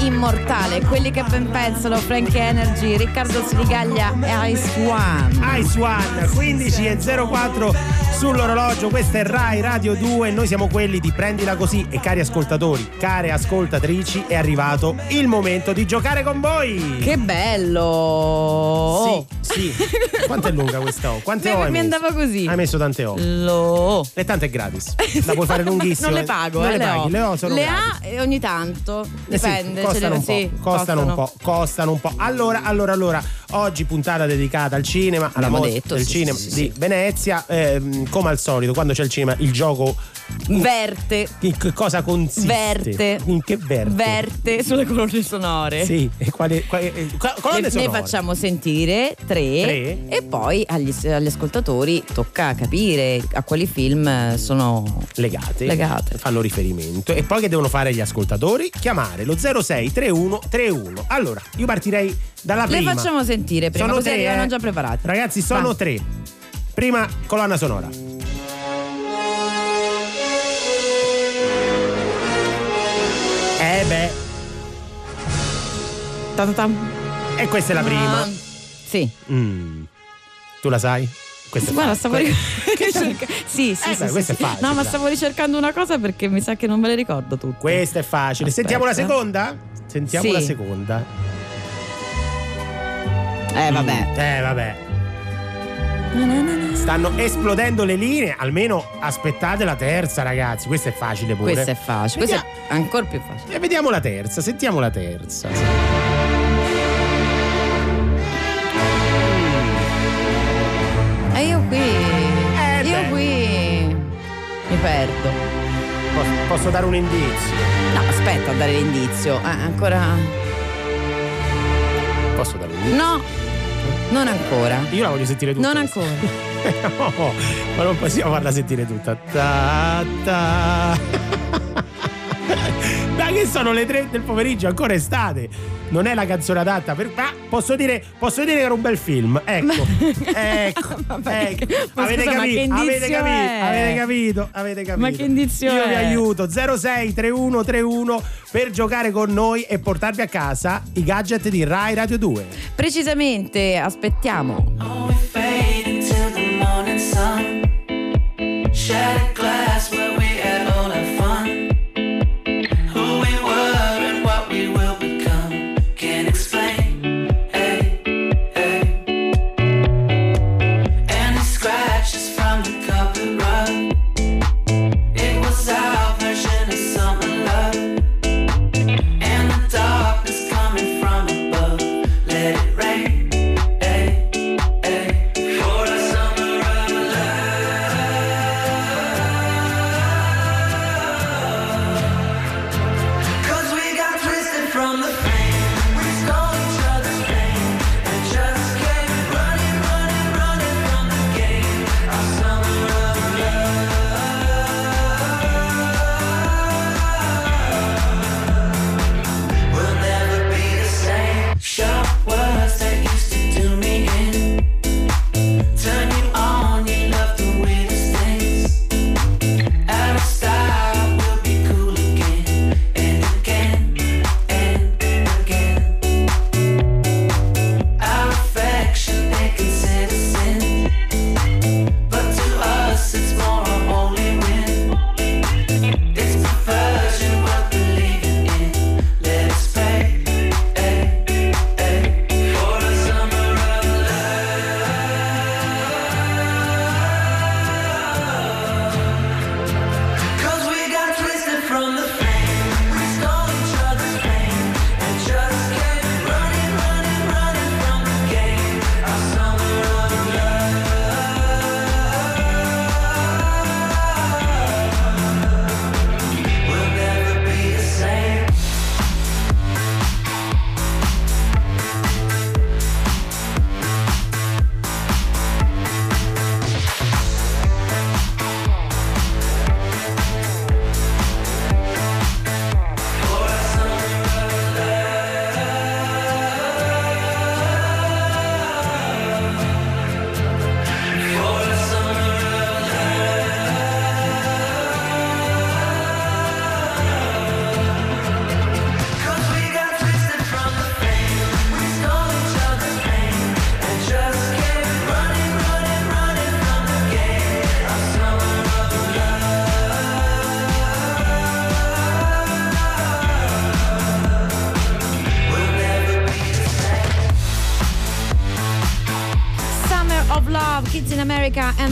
immortale, quelli che ben pensano, Frank Energy, Riccardo Sivigaglia e Ice One. Ice One 15 e 04 sull'orologio, questa è Rai Radio 2, noi siamo quelli di Prendila Così e cari ascoltatori, care ascoltatrici, è arrivato il momento di giocare con voi. Che bello! Sì, sì. Quanto è lunga questa O? Quante Mi- O mi messo? andava così. Hai messo tante O. Lo. E tanto è gratis. La puoi fare lunghissima. non le pago, Non eh, le le paghi, le O sono Le gratis. ha e ogni tanto. Eh sì, Dipende. Costano, un po', sì, costano un po', costano un po'. Allora, allora, allora, oggi puntata dedicata al cinema, alla Abbiamo mostra detto, del sì, cinema sì, sì, di Venezia. Ehm, come al solito, quando c'è il cinema, il gioco Verte. in che cosa consiste? Verte. In che verte? Verte sulle colonne sonore. Sì, e quali, quali, eh, colonne Ne, ne sonore. facciamo sentire tre, Tre? e poi agli, agli ascoltatori tocca capire a quali film sono legate, legate. fanno riferimento e poi che devono fare gli ascoltatori? Chiamare lo 063131. Allora, io partirei dalla Le prima. facciamo sentire prima, Sono così tre, arrivano eh. già preparati. Ragazzi, sono Va. tre. Prima colonna sonora. Eh beh. Ta-ta-tam. E questa è la prima. Ah, sì. Mm. Tu la sai? Questa Guarda, stavo que- ricercando. sì, sì, Eh, sì, beh, sì, questo sì. è facile, No, ma stavo ricercando una cosa perché mi sa che non me le ricordo tutte. Questa è facile. Sentiamo la Aspetta. seconda? Sentiamo Sì. la seconda. Eh, vabbè. Mm, Eh, vabbè. Stanno esplodendo le linee, almeno aspettate la terza, ragazzi. Questa è facile pure. Questo è facile, questo è ancora più facile. E vediamo la terza, sentiamo la terza. E io qui. Eh, io qui. Mi perdo. Posso, posso dare un indizio? No, aspetta a dare l'indizio. Ah, ancora. Posso dare un indizio? No, non ancora. Io la voglio sentire tutta. Non ancora. No, ma non possiamo farla sentire tutta. Ta, ta. Ma che sono le tre del pomeriggio, ancora estate. Non è la canzone adatta. Per... Ma posso dire, posso dire che era un bel film. Ecco. ecco. ecco. Ma avete, scusa, ma capito, che avete capito? Avete capito? Avete capito? Ma che indizio Io vi aiuto. 06 3131 per giocare con noi e portarvi a casa i gadget di Rai Radio 2. Precisamente, aspettiamo. fade into the morning sun. Shattered glass where we had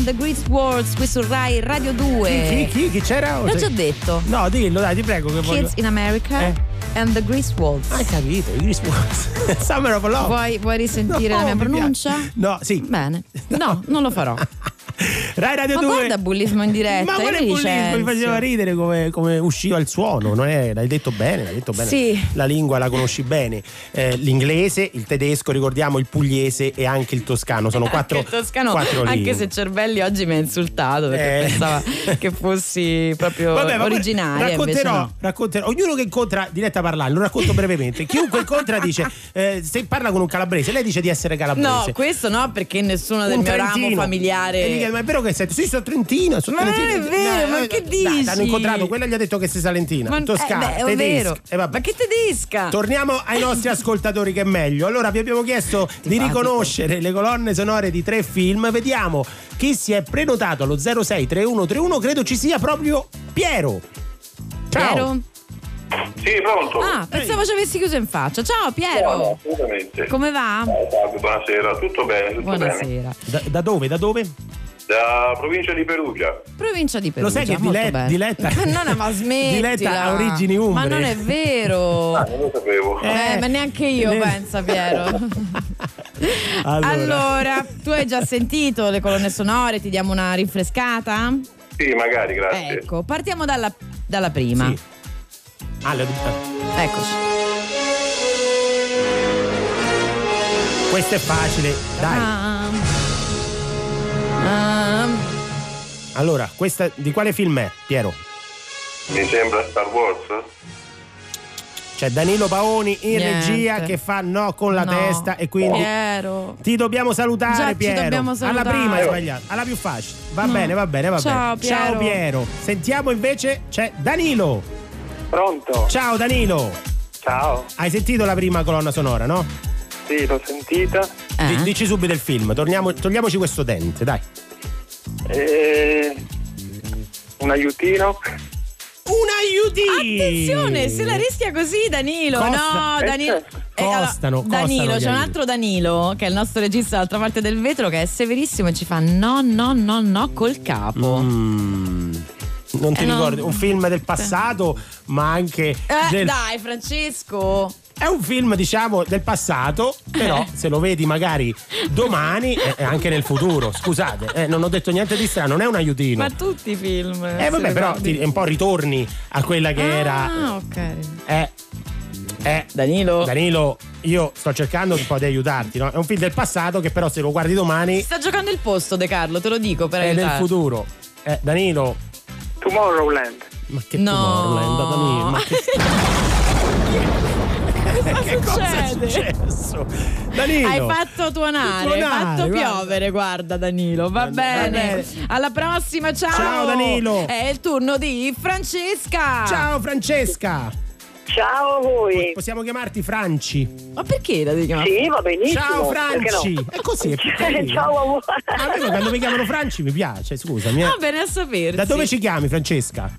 The Great Worlds qui su Rai Radio 2. Chi, chi, chi, chi c'era? L'ho già detto. No, dillo, dai, ti prego. Che voglio... Kids in America Eh. and the Grease Waltz. Hai capito, i Grease Waltz. Summer of Love. Vuoi, vuoi risentire No, la mia pronuncia? No, sì. Bene. No, non lo farò. Rai Radio Ma 2. guarda bullismo in diretta. Ma quale bullismo? Mi faceva ridere come, come usciva il suono, non è- l'hai detto bene, l'hai detto bene. Sì. La lingua la conosci bene. Eh, l'inglese, il tedesco, ricordiamo il pugliese e anche il toscano. Sono quattro, Anche il toscano, quattro anche se Cervelli oggi mi ha insultato perché Eh. pensava che fossi proprio Vabbè, originaria. Racconterò, no. racconterò. Ognuno che incontra, diretta a parlare, lo racconto brevemente. Chiunque incontra dice: eh, Se parla con un calabrese, lei dice di essere calabrese. No, questo no, perché nessuno del un mio ramo trentino. familiare. E gli chiede, ma è vero che sei? Sì, sono trentina. Sono Ma non trentina. è vero, ma che Dai, dici? L'hanno incontrato, quella gli ha detto che sei salentina. Ma- toscana, eh, beh, tedesca. vero. E vabbè. Ma che tedesca? Torniamo ai nostri ascoltatori che è meglio. Allora vi abbiamo chiesto di riconoscere le colonne sonore di tre film. Vediamo chi si è prenotato allo 063131. Credo ci sia proprio Piero. Ciao. Piero? Sì, pronto. Ah, pensavo ci avessi chiuso in faccia. Ciao No, no, Piero. assolutamente. Come va? Buonasera, tutto bene, tutto bene. Buonasera. Da, da dove? Da dove? Da provincia di Perugia. Provincia di Perugia. Lo sai che molto Dile- bene. Diletta- Ma no, ma smettila. Diletta ha origini umbre. Ma non è vero. Ah, non lo sapevo. Eh, ma neanche io, Eh. pensa Piero. Allora. Allora, tu hai già sentito le colonne sonore, ti diamo una rinfrescata? Sì, magari, grazie. Ecco, partiamo dalla, dalla prima. Sì. Ah, le- Eccoci. questo è facile. Dai. Ah. Ah. Allora, questa di quale film è, Piero? Mi sembra Star Wars? C'è Danilo Paoni in Niente. regia che fa no con la No. testa e quindi Piero. ti dobbiamo salutare Già ci Piero. dobbiamo Alla salutare. prima hai sbagliato, alla più facile. Va No. bene, va bene, va Ciao, bene. Ciao Piero. Piero. Sentiamo invece c'è Danilo. Pronto? Ciao Danilo. Ciao. Hai sentito la prima colonna sonora, no? Sì, l'ho sentita. Eh? Di- Dici subito il film, torniamo- togliamoci questo dente, dai. E... Un aiutino. Un aiutino! Attenzione, se la rischia così Danilo. Costa- no, Eh, Danilo. certo. Eh, allora, Costano, Danilo, costano gli c'è un altro Danilo che è il nostro regista dall'altra parte del vetro che è severissimo e ci fa no, no, no, no col capo. Mm, non ti Eh, ricordi? Un film del passato, ma anche Eh, del- dai, Francesco. È un film, diciamo, del passato, però se lo vedi magari domani e e anche nel futuro. Scusate, eh, non ho detto niente di strano, non è un aiutino. Ma tutti i film. eh vabbè, però ti- un po' ritorni a quella che era. Ah, ok. Eh, eh, Danilo. Danilo, io sto cercando un po' di aiutarti, no? È un film del passato che però se lo guardi domani Sta giocando il posto, De Carlo, te lo dico per è nel aiutarti. futuro. Eh, Danilo, Tomorrowland. ma che No. Tomorrowland, Danilo, ma che cosa è succede? successo? Danilo. Hai fatto tuonare, hai Tuonare, fatto guarda. piovere, guarda Danilo, va bene. bene. Alla prossima, ciao. Ciao, Danilo. È il turno di Francesca. Ciao Francesca. Ciao a voi. Possiamo chiamarti Franci. Ma perché la devi chiamare? Sì, va benissimo. Ciao Franci. no? È così, è. Ciao a voi. A me quando mi chiamano Franci mi piace, scusami. eh. Va bene a sapersi. Da dove ci chiami, Francesca?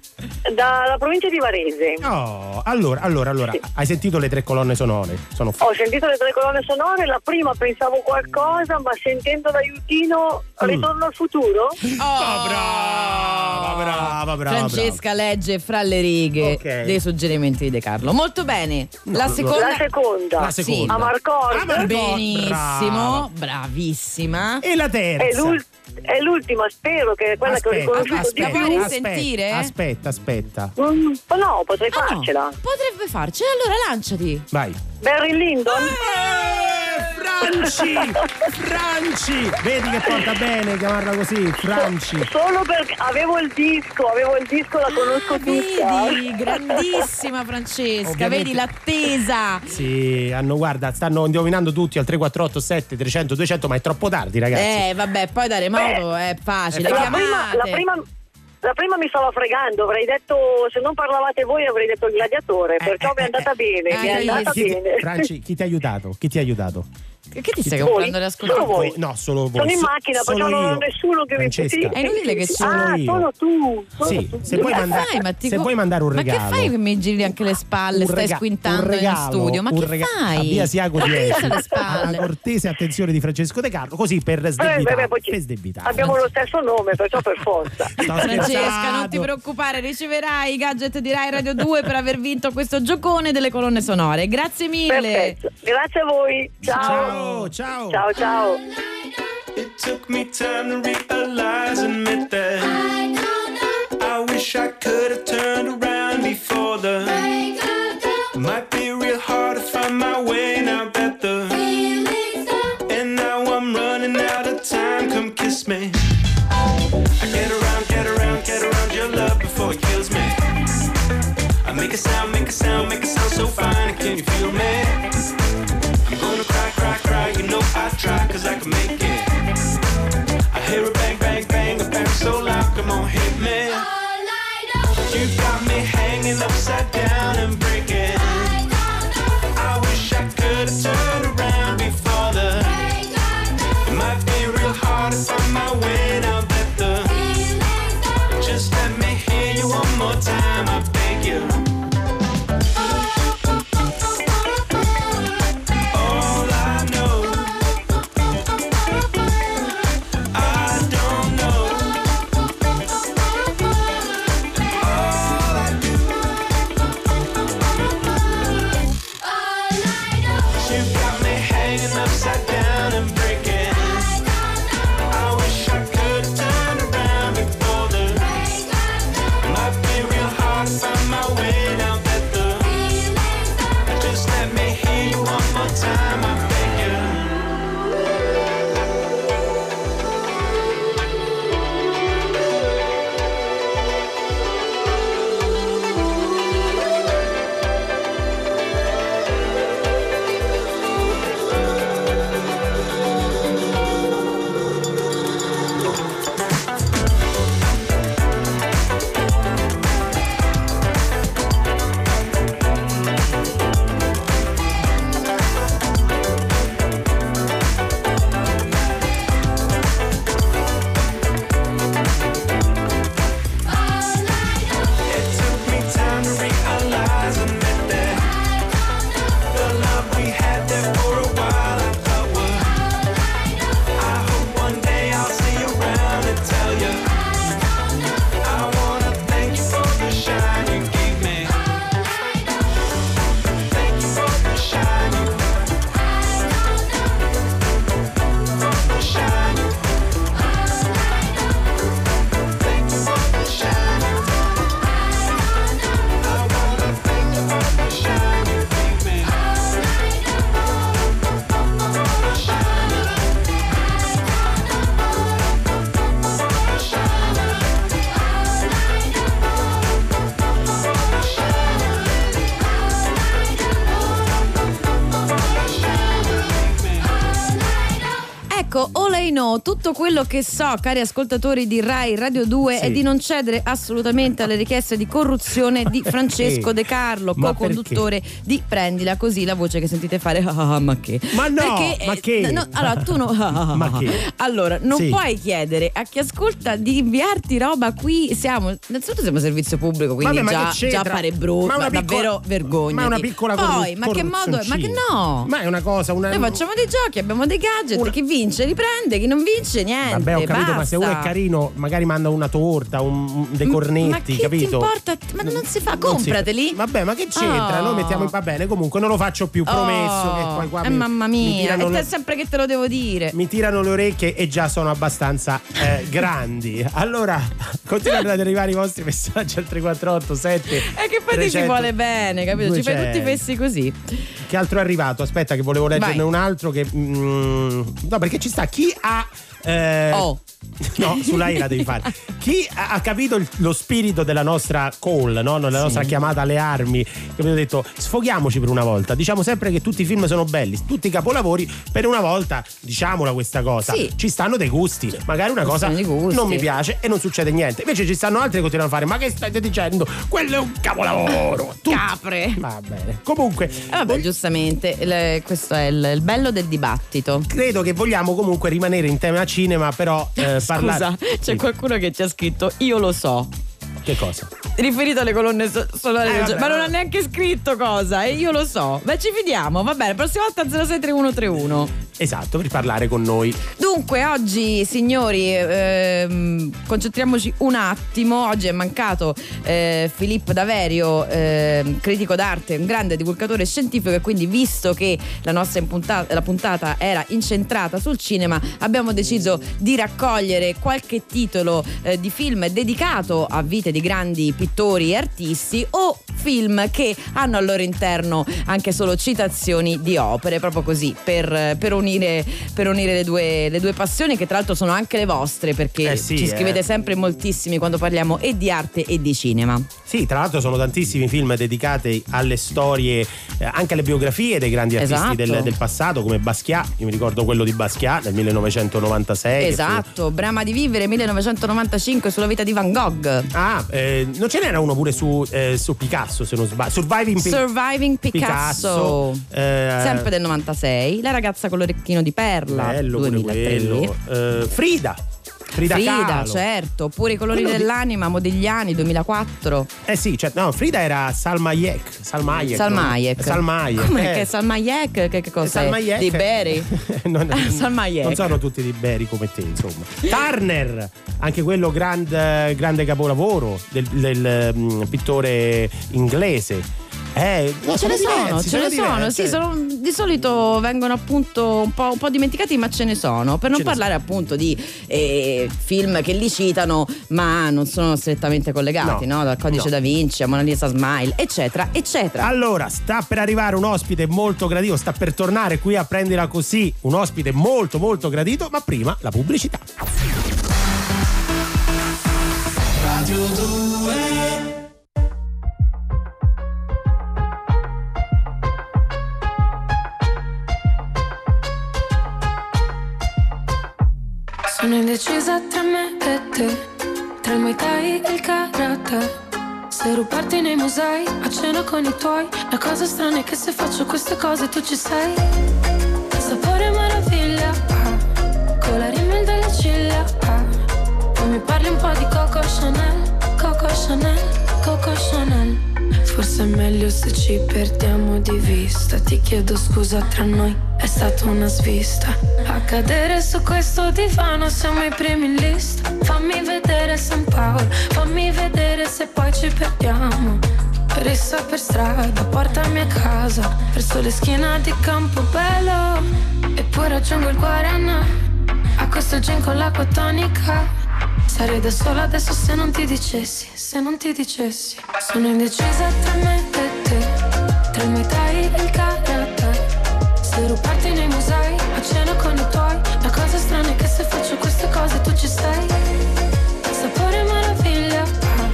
Dalla provincia di Varese. Oh, allora, allora, allora, hai sentito le tre colonne sonore? Sono f- Ho sentito le tre colonne sonore, la prima pensavo qualcosa, ma sentendo l'aiutino Mm. ritorno al futuro. Oh, brava, brava, brava. Francesca legge fra le righe Ok. dei suggerimenti di De Carlo. Molto bene. la seconda. La seconda. La seconda. Amarcord. Amarcord, Benissimo, brava. bravissima. E la terza? È, l'ul- è l'ultima, spero che è quella che ho Aspetta, riconosciuto aspetta, di più. aspetta, risentire? Aspetta, aspetta. Mm, no, potrei Ah, no, farcela. potrebbe farcela, allora lanciati. Vai. Barry Lyndon. Eh, Franci! Franci! Vedi che porta bene chiamarla così, Franci. Solo perché avevo il disco, avevo il disco, la conosco tutta. Vedi, grandissima Francesca, Ovviamente- vedi l'attesa. Sì, hanno, guarda, stanno indovinando tutti al 348 7 300 200, ma è troppo tardi, ragazzi. Eh, vabbè, poi da remoto è facile. La Chiamate. prima, la, prima, la prima mi stava fregando, avrei detto, se non parlavate voi avrei detto il gladiatore, perciò mi è andata bene, mi è eh, andata Chi ti- bene. Franci, chi ti ha aiutato? Chi ti ha aiutato? Che ti stai comprando le ascoltatrici? Solo voi. No, solo voi. Sono in So- macchina, perciò non ho nessuno che mi Francesca. sì, È inutile che sono Ah, io. solo tu. solo Sì, tu. se vuoi Ma mandare, fai, ma ti se co- vuoi mandare un Ma regalo. che fai che mi giri anche le spalle? un Stai rega- squintando regalo, in studio? Ma un che rega- fai? via Siago Ma 10 che le alla cortese attenzione di Francesco De Carlo così per sdebitare. Abbiamo lo stesso nome, perciò per forza. Francesca, non ti preoccupare, riceverai i gadget di Rai Radio 2 per aver vinto questo giocone delle colonne sonore. Grazie mille. Perfetto. Grazie a voi. Ciao. Ciao, ciao. Ciao, ciao. It took me time to realize and admit that I wish I could have turned around before the might be real hard to find my way now that the and now I'm running out of time. Come kiss me. I get around, get around, get around your love before it kills me. I make a sound, make a sound, make a sound so fine. said. day. Tutto quello che so, cari ascoltatori di Rai Radio 2, Sì. è di non cedere assolutamente alle richieste di corruzione di Ma Francesco? De Carlo, Ma co-conduttore di Prendila così la voce che sentite fare. Ah, ma che? Ma no, Perché, ma che? no, allora, tu no, Ma che? Allora, non Sì. puoi chiedere a chi ascolta di inviarti roba qui. Siamo, innanzitutto siamo servizio pubblico, quindi Vabbè, ma già, già pare brutto, Ma una piccola- davvero vergogna. ma è una piccola Poi, corru- ma che modo? Ma che no? Ma è una cosa, una. Noi facciamo dei giochi, abbiamo dei gadget, chi vince riprende, chi non vince niente. Vabbè, ho capito, ma se uno è basta. carino, magari manda una torta, un- dei cornetti, ma capito? ti importa? Ma non si fa, Non si- comprateli. Vabbè, ma che c'entra? Oh. Noi mettiamo. Va bene, comunque non lo faccio più, promesso. Oh, che poi qua eh, mi, mamma mi mia, tirano e le- sempre che te lo devo dire. mi tirano le orecchie e già sono abbastanza eh, grandi. Allora, continuate ad arrivare i vostri messaggi al 348 7 E che poi ti ci vuole bene, capito? Ci fai 200. tutti i fessi così. Che altro è arrivato? Aspetta, che volevo leggerne Vai. un altro. Che, mm, no, perché ci sta chi ha. eh, Oh. No, sulla ira devi fare. Chi ha ha capito il- lo spirito della nostra call, no? della Sì. nostra chiamata alle armi, che abbiamo detto sfoghiamoci per una volta. Diciamo sempre che tutti i film sono belli, tutti i capolavori. Per una volta, diciamola questa cosa. Sì. Ci stanno dei gusti. Magari una cosa dei gusti. non mi piace e non succede niente. Invece ci stanno altri che continuano a fare. Ma che state dicendo? Quello è un capolavoro. Tutti. Capre. Va bene. Comunque, Eh, vabbè, giustamente, il- questo è il, il bello del dibattito. credo che vogliamo comunque rimanere in tema cinema, però eh, parlare. Scusa, c'è qualcuno che ci ha scritto Io lo so. Che cosa? Riferito alle colonne so- sonore, Eh, del vabbè, ma non ha neanche scritto cosa, e io lo so. Beh, ci fidiamo, va bene, prossima volta 063131. Esatto, per parlare con noi. Dunque, oggi, signori, ehm, concentriamoci un attimo. Oggi è mancato eh, Filippo Daverio, ehm, critico d'arte, un grande divulgatore scientifico. E quindi, visto che la nostra impuntata- la puntata era incentrata sul cinema, abbiamo deciso di raccogliere qualche titolo eh, di film dedicato a vite di grandi pittori e artisti o film che hanno al loro interno anche solo citazioni di opere, proprio così, per, per unire, per unire le, due, le due passioni che tra l'altro sono anche le vostre perché Eh sì, ci scrivete eh. sempre moltissimi quando parliamo e di arte e di cinema. Sì, tra l'altro sono tantissimi film dedicati alle storie, eh, anche alle biografie dei grandi artisti Esatto. del, del passato, come Basquiat. Io mi ricordo quello di Basquiat nel 1996. che fu- Esatto, Brama di vivere 1995 sulla vita di Van Gogh. Ah, eh, non ce n'era uno pure su, eh, su Picasso, se non sbaglio. Surviving Pi- Surviving Picasso. Picasso, eh, Sempre del 96, La ragazza con l'orecchino di perla Bello pure 2003. quello. Eh, Frida. Frida, Frida, certo, oppure i colori Quello di- dell'anima Modigliani 2004. Eh sì, cioè, no, Frida era Salma Hayek. Salma Hayek. Salma no? Hayek. Salma Hayek. Come eh. che Salma Hayek? Che, che cosa Salma è? Hayek. Di Beri? non, Salma Hayek. non sono tutti liberi come te, insomma. Turner, anche quello grand- grande capolavoro del, del, mm, pittore inglese. Eh, no, ce ne sono, diversi, ce ne sono, sì, sono- di solito vengono appunto un po', un po' dimenticati, ma ce ne sono. Per non Ce parlare appunto di eh, film che li citano, ma non sono strettamente collegati, no? Dal codice no. da Vinci a Mona Lisa Smile, eccetera, eccetera. Allora, sta per arrivare un ospite molto gradito, sta per tornare qui a prendila così, un ospite molto molto gradito, ma prima la pubblicità. Radio 2 Sono indecisa tra me e te, tra il Muay Thai e il karate. Se rubarti nei musei, a cena con i tuoi, la cosa strana è che se faccio queste cose tu ci sei. Sapore meraviglia, con la rimel delle ciglia. Poi mi parli un po' di Coco Chanel, Coco Chanel, Coco Chanel. Forse è meglio se ci perdiamo di vista. Ti chiedo scusa tra noi, stata una svista. A cadere su questo divano siamo i primi in lista. Fammi vedere San Paolo, fammi vedere se poi ci perdiamo. Rissa per strada, portami a casa, verso le schiena di Campobello. E poi raggiungo il Guarana, a questo gin con l'acqua tonica. Sarei da sola adesso se non ti dicessi, se non ti dicessi. Sono indecisa tra me e te, tra il Rubarti nei musei, a cena con i tuoi. La cosa strana è che se faccio queste cose tu ci sei. Sapore meraviglia, ah,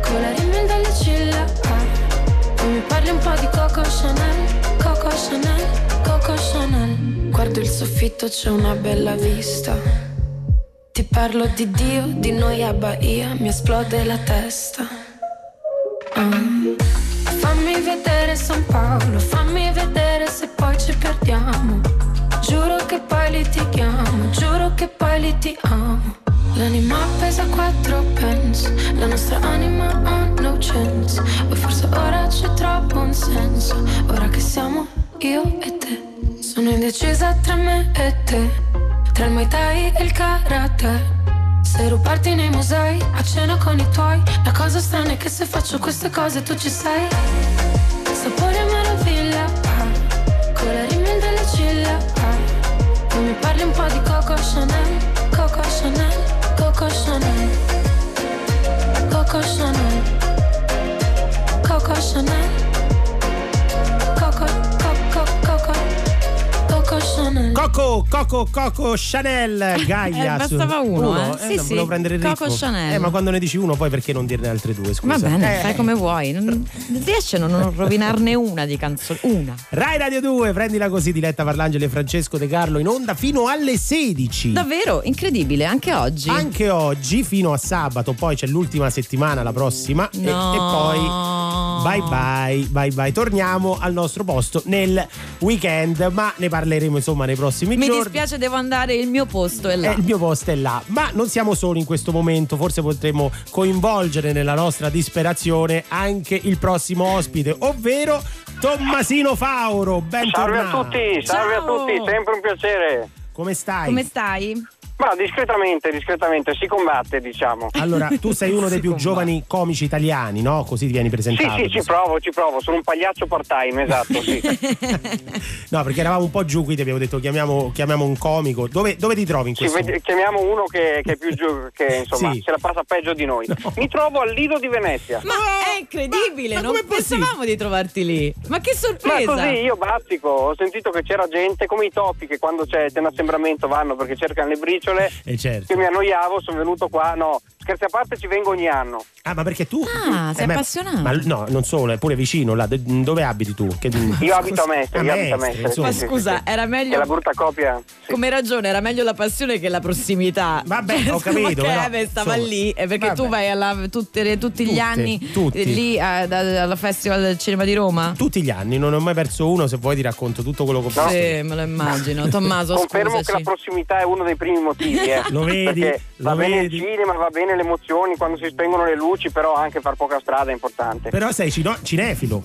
con la rimel delle ciglia. ah. Poi mi parli un po' di Coco Chanel, Coco Chanel, Coco Chanel. Guardo il soffitto, c'è una bella vista. Ti parlo di Dio, di noi a Bahia, mi esplode la testa. Indecisa tra me e te, tra il Muay Thai e il karate. Se rubarti nei musei, a cena con i tuoi. La cosa strana è che se faccio queste cose tu ci sei. Sapore meraviglia, ah, con la rimel delle ciglia ah. Poi mi parli un po' di Coco Chanel, Coco Chanel, Coco Chanel. Coco Chanel, Coco Chanel Coco, Coco, Coco Chanel, Gaia. Eh, bastava uno, eh. Sì, non sì, volevo prendere il Coco ritmo. Chanel. Eh, ma quando ne dici uno, poi perché non dirne altre due? Scusa. Va bene, Eh. fai come vuoi. Non, riesci a non rovinarne una di canzone. Una. Rai Radio 2, prendila così, Diletta Parlangeli e Francesco De Carlo in onda fino alle 16. Davvero incredibile, anche oggi. Anche oggi fino a sabato, poi c'è l'ultima settimana, la prossima, e- No. e, poi bye bye, bye bye. Torniamo al nostro posto nel weekend, ma ne parleremo insomma nei prossimi Mi giorni. dispiace, devo andare, il mio posto è là. Eh, il mio posto è là, ma non siamo soli in questo momento, forse potremo coinvolgere nella nostra disperazione anche il prossimo ospite, ovvero Tommasino Fauro. Salve Bentornato. a tutti, salve a tutti, sempre un piacere. Come stai? Come stai? Ma discretamente, discretamente, si combatte, diciamo. Allora, tu sei uno dei più giovani comici italiani, no? Così ti vieni Sì, presentato. sì, ci provo, ci provo, sono un pagliaccio part-time, esatto, sì. No, perché eravamo un po' giù qui, ti abbiamo detto chiamiamo, chiamiamo un comico. Dove, dove ti trovi in questo vede- chiamiamo uno che, che è più giù, che insomma Sì. se la passa peggio di noi. Mi trovo al Lido di Venezia. Ma è incredibile, non pensavamo di trovarti lì. Ma che Ma sorpresa! così io bazzico, ho sentito che c'era gente come i topi che quando c'è, c'è un assembramento vanno perché cercano le briciole. Eh certo. Che mi annoiavo, sono venuto qua. No, scherzi a parte, ci vengo ogni anno. Ah, ma perché tu. Ah, sei ma- appassionato. Ma no, non solo, è pure vicino là. Dove abiti tu? Che- Io abito a Mestre, A io abito a Mestre. Ma scusa, era È meglio. la brutta copia. Come ragione, era meglio la passione che la prossimità. Vabbè, Cioè, ho capito, Ma che però, eh, stava insomma, lì, è perché tu vabbè. vai alla- tutte- tutti gli anni tutti. eh, lì eh, da- alla Festival del Cinema di Roma. Tutti gli anni, non ne ho mai perso uno. Se vuoi ti racconto tutto quello che ho fatto. Sì, me lo immagino. Tommaso, Confermo che la scusaci. prossimità è uno dei primi motivi. Eh. Lo vedi, Perché lo va bene vedi. il cinema, va bene le emozioni, quando si spengono le luci, però anche far poca strada è importante. Però sei cino- cinefilo.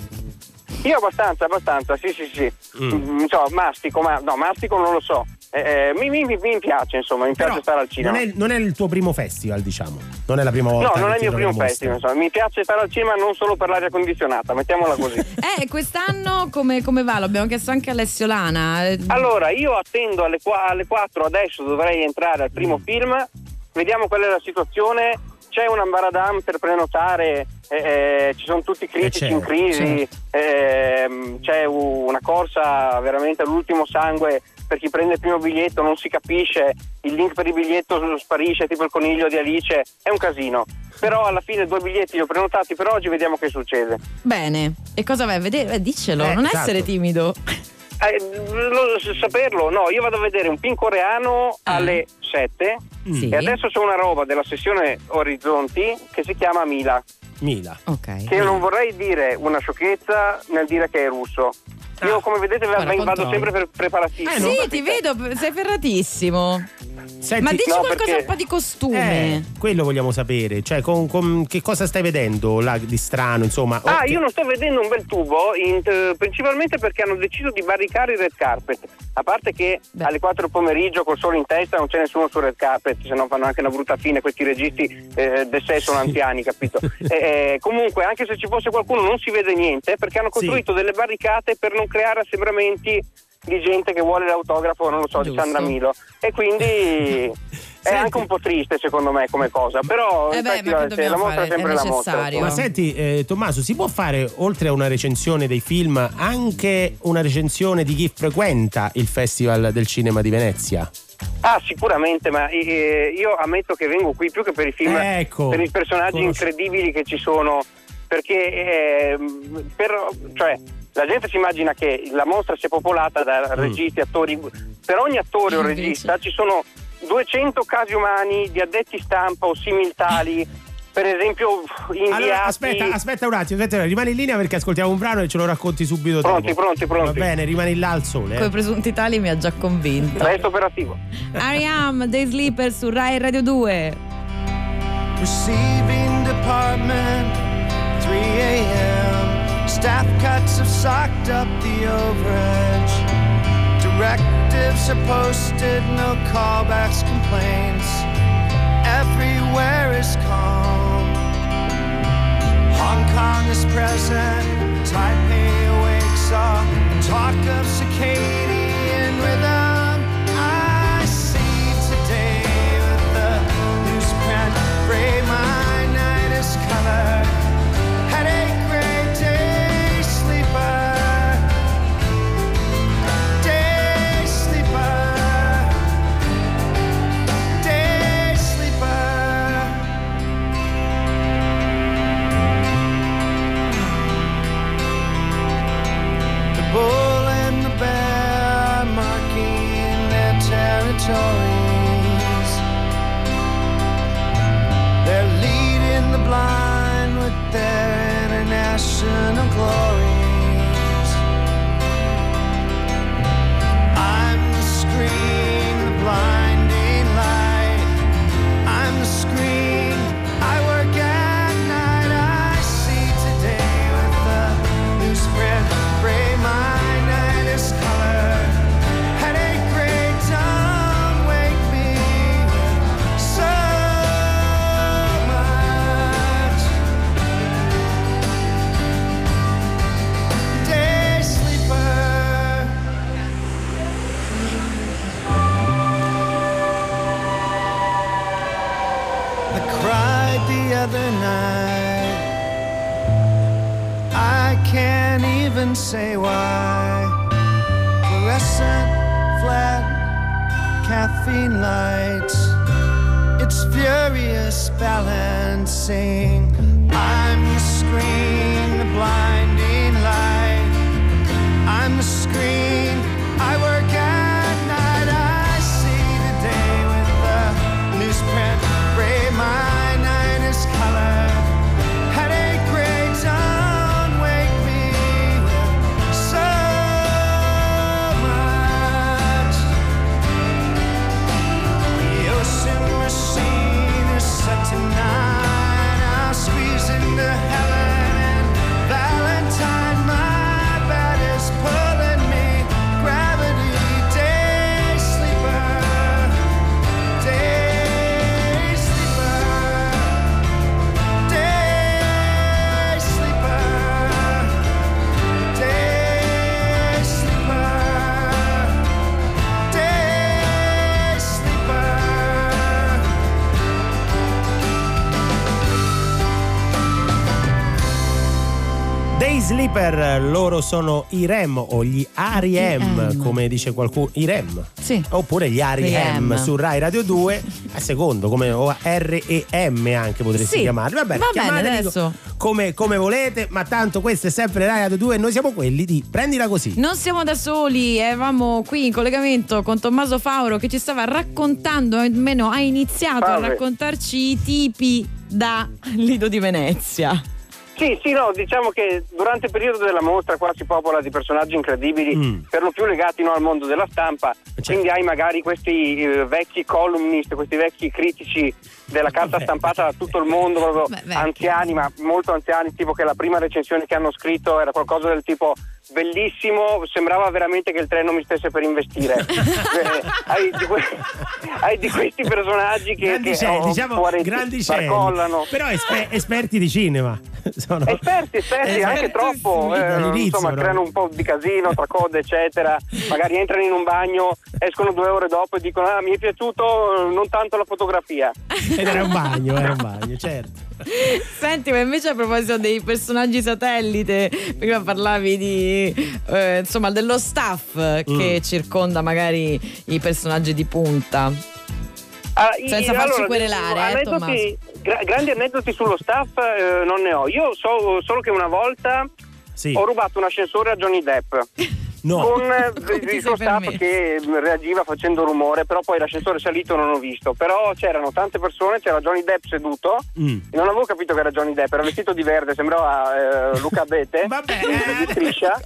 Io abbastanza, abbastanza, sì, sì, sì. Mm. Mm, so, mastico, ma no, mastico non lo so. eh, mi, mi- mi- mi piace, insomma, mi piace stare al cinema. Non è, non è il tuo primo festival, diciamo. Non è la prima volta. No, non che è il mio primo festival, insomma. mi piace stare al cinema non solo per l'aria condizionata, mettiamola così. Eh, quest'anno come, come va? Lo abbiamo chiesto anche Alessio Lana. Eh, Allora, io attendo alle, alle 4 adesso dovrei entrare al Mm. primo film, vediamo qual è la situazione. C'è un ambaradam per prenotare, eh, eh, ci sono tutti i critici c'è, in crisi, ehm, c'è una corsa veramente all'ultimo sangue per chi prende il primo biglietto, non si capisce, il link per il biglietto sparisce, tipo il coniglio di Alice, è un casino. Però alla fine due biglietti li ho prenotati per oggi, vediamo che succede. Bene. E cosa vai a vedere? Eh, diccelo, Eh, non esatto. essere timido. Eh, lo- saperlo, no, io vado a vedere un film coreano alle 7 Sì. e adesso c'è una roba della sessione Orizzonti che si chiama Mila. Mila. Ok. Che io non vorrei dire una sciocchezza nel dire che è russo. Io come vedete Guarda, vado controllo. sempre per preparatissimo. sì, ti vedo, sei ferratissimo. Senti- Ma dici No, qualcosa perché- un po' di costume. Eh, quello vogliamo sapere. Cioè, con, con- che cosa stai vedendo là di strano, insomma? Ah, Ok. io non sto vedendo un bel tubo, in- eh, principalmente perché hanno deciso di barricare il red carpet. A parte che alle 4 del pomeriggio col sole in testa non c'è nessuno sul red carpet, se no fanno anche una brutta fine questi registi eh, del sé sono anziani, capito? Eh, eh, comunque, anche se ci fosse qualcuno non si vede niente perché hanno costruito delle barricate per non creare assembramenti di gente che vuole l'autografo, non lo so, di Giusto. Sandra Milo. E quindi è anche un po' triste secondo me come cosa, però Eh beh, infatti, ma che la- mostra è sempre È la mostra. Ma senti, eh, Tommaso, si può fare oltre a una recensione dei film anche una recensione di chi frequenta il Festival del Cinema di Venezia? Ah, sicuramente, ma eh, io ammetto che vengo qui più che per i film, Ecco. per i personaggi Conosco. incredibili che ci sono, perché ehm, per- cioè, la gente si immagina che la mostra sia popolata da Mm. registi, attori, per ogni attore o regista ci sono 200 casi umani di addetti stampa o similtali, per esempio inviati... Allora, aspetta, aspetta un attimo, aspetta, rimani in linea perché ascoltiamo un brano e ce lo racconti subito Pronti, dopo. pronti, pronti. Va bene, rimani là al sole. eh. Come presunti tali mi ha già convinto. Resto operativo. Ariam, Day Sleeper su Rai Radio 2. Receiving department, 3 a.m. Staff cuts have socked up the overage. Directives are posted, no callbacks, complaints. Everywhere is calm. Hong Kong is present, Taipei awakes up. talk of circadian rhythm. Say why. Fluorescent, flat, caffeine lights. It's furious balancing. I'm the screen, Super, loro sono i REM o gli ARIM, IM. come dice qualcuno, i REM. Sì. Oppure gli ARIM REM. su Rai Radio 2, a secondo, come o R e M anche potresti Sì, chiamarli. Va bene, va bene, adesso. come, come volete, ma tanto questo è sempre Rai Radio 2 e noi siamo quelli di prendila così. Non siamo da soli, eravamo qui in collegamento con Tommaso Fauro che ci stava raccontando, almeno ha iniziato a Salve. raccontarci i tipi da Lido di Venezia. Sì, sì, no, diciamo che durante il periodo della mostra qua si popola di personaggi incredibili, Mm. per lo più legati no, al mondo della stampa, Certo. quindi hai magari questi eh, vecchi columnist, questi vecchi critici della carta stampata da tutto il mondo, proprio Beh, anziani, ma molto anziani, tipo che la prima recensione che hanno scritto era qualcosa del tipo bellissimo, sembrava veramente che il treno mi stesse per investire. Eh, hai, di que- hai di questi personaggi che, che Grandicelli, oh, diciamo fuori- grandicelli. barcollano. Però espe- esperti di cinema. Sono Esperti, esperti, anche troppo, eh, insomma no? creano un po' di casino tra code eccetera, magari entrano in un bagno, escono due ore dopo e dicono ah mi è piaciuto non tanto la fotografia. Ed era un bagno, era un bagno, certo. Senti, ma invece a proposito dei personaggi satellite, prima parlavi di eh, insomma dello staff che Mm. circonda magari i personaggi di punta. Ah, Senza farci allora, querelare, eh, aneddoti- gra- grandi aneddoti sullo staff eh, non ne ho, io so solo che una volta Sì. ho rubato un ascensore a Johnny Depp. No. Con eh, il permesso? che reagiva facendo rumore, però poi l'ascensore salito non ho visto. Però c'erano tante persone, c'era Johnny Depp seduto, Mm. e non avevo capito che era Johnny Depp, era vestito di verde, sembrava eh, Luca Abete, di striscia.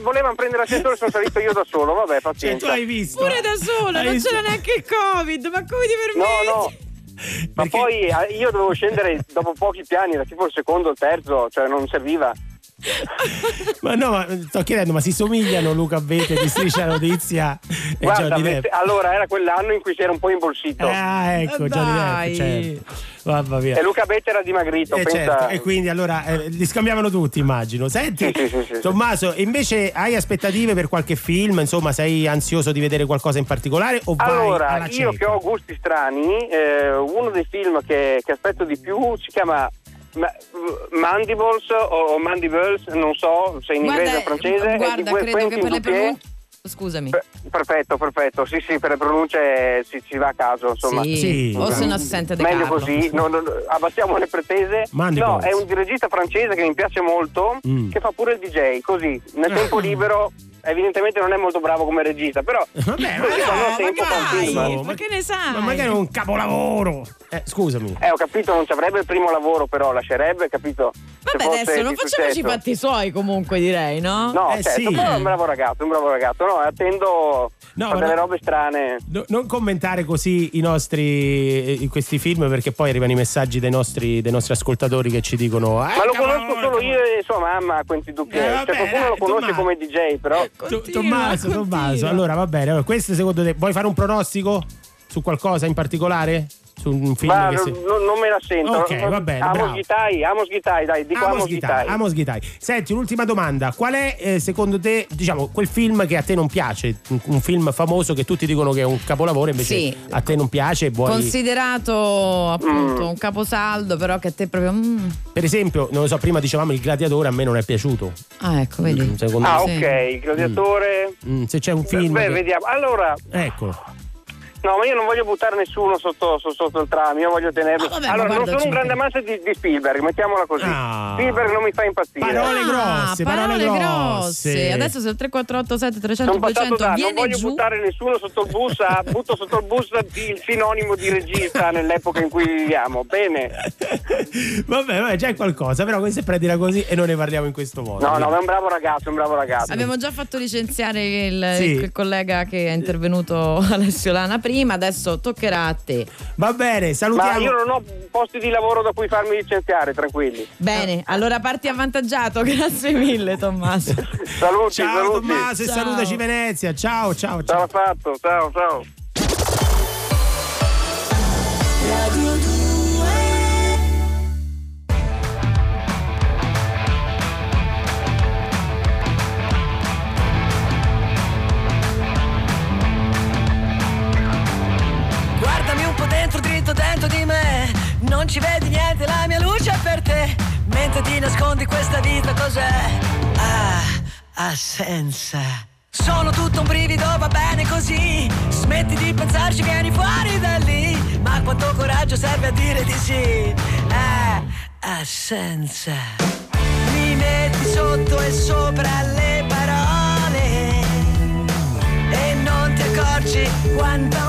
Volevano prendere l'ascensore, sono salito io da solo, vabbè, Cioè, pazienza. tu hai visto? Pure da sola, Hai non visto? c'era neanche il Covid, ma come ti permetti? No, no. Ma poi eh, io dovevo scendere dopo pochi piani, era tipo il secondo o il terzo, cioè non serviva. Ma no, ma sto chiedendo, ma si somigliano Luca Abete di Striscia la Notizia e Guarda, Johnny Depp? allora era quell'anno in cui si era un po' imbolsito. Ah, ecco, Eh, Johnny. Depp, certo. Mamma mia. E Luca Abete era dimagrito, Eh, pensa. certo, e quindi allora eh, li scambiavano tutti, immagino. Senti, Sì, sì, sì, sì. Tommaso, invece hai aspettative per qualche film? Insomma, sei ansioso di vedere qualcosa in particolare o vai Allora, alla io cieca? che ho gusti strani, eh, uno dei film che, che aspetto di più si chiama Ma- Mandibles o o Mandibles, non so se in inglese o francese. guarda credo che per le pronunce. Scusami. Perfetto, perfetto. Sì, sì, per le pronunce si, si va a caso, insomma. Sì, Sì. o se no si sente De Meglio Carlo. così, non- non- abbassiamo le pretese. Mandibles. No, è un regista francese che mi piace molto, Mm. che fa pure il DJ, così, nel tempo libero. Evidentemente non è molto bravo come regista, però Vabbè, quando ha tempo fa un dai. Ma che ne sai? Ma magari è un capolavoro. Eh, scusami. Eh, ho capito, non ci avrebbe il primo lavoro, però lascerebbe, capito? Vabbè, adesso non facciamoci i fatti suoi comunque direi, no? No, Eh, certo, sì. però è un bravo ragazzo, un bravo ragazzo. No, attendo No, fa delle no. robe strane. No- non commentare così i nostri eh, questi film perché poi arrivano i messaggi dei nostri, dei nostri ascoltatori che ci dicono "Eh, Ma lo conosco solo io e sua mamma, Quentin Dupieux. Eh, cioè, qualcuno dai, lo conosce Tommaso. come DJ, però. To- Tommaso, Tommaso, allora va bene. Allora, questo secondo te vuoi fare un pronostico su qualcosa in particolare? Su un film Ma che non, si... non- non me la sento. Ok, va bene, Amos bravo. Ghitai, Amos Ghitai, dai, dico Amos Amos Ghitai, Ghitai. Amos Ghitai. Senti, un'ultima domanda. Qual è eh, secondo te, diciamo, quel film che a te non piace? Un, un film famoso che tutti dicono che è un capolavoro, invece Sì. a te non piace e vuoi... Considerato appunto Mm. un caposaldo, però che a te proprio. mm. Per esempio, non lo so, prima dicevamo il gladiatore a me non è piaciuto. Ah, ecco, vedi. Secondo Ah, me. ok, il gladiatore. Mm, se c'è un film. Beh, che- vediamo. Allora, Eccolo. No, ma io non voglio buttare nessuno sotto, so- sotto il tram, io voglio tenermi. Ah, vabbè, allora, non sono un grande amante di, di Spielberg, mettiamola così. Ah. Spielberg non mi fa impazzire. Parole Ah, grosse, parole grosse. Adesso se il 3487 300 Sono passato 200 da non viene voglio giù. buttare nessuno sotto il bus, a, butto sotto il bus il sinonimo di regista nell'epoca in cui viviamo. Bene. Vabbè, vabbè, già è qualcosa, però questo è prendila così e non ne parliamo in questo modo. No, no, ma è un bravo ragazzo, è un bravo ragazzo. Abbiamo già fatto licenziare il, Sì. il collega che è intervenuto Alessio Lana prima, adesso toccherà a te. Va bene, Ma salutiamo. io non ho posti di lavoro da cui farmi licenziare, tranquilli. Bene, allora parti avvantaggiato, grazie mille Tommaso. Saluti, Ciao saluti. Tommaso e Ciao. salutaci Venezia. Ciao, ciao, Ciao ciao. fatto, ciao, ciao. Radio 2 Non ci vedi niente, la mia luce è per te. mentre ti nascondi questa vita cos'è? Ah, assenza. Sono tutto un brivido, va bene così. Smetti di pensarci, vieni fuori da lì. Ma quanto coraggio serve a dire di sì? Ah, assenza. Mi metti sotto e sopra le parole. E non ti accorgi quanta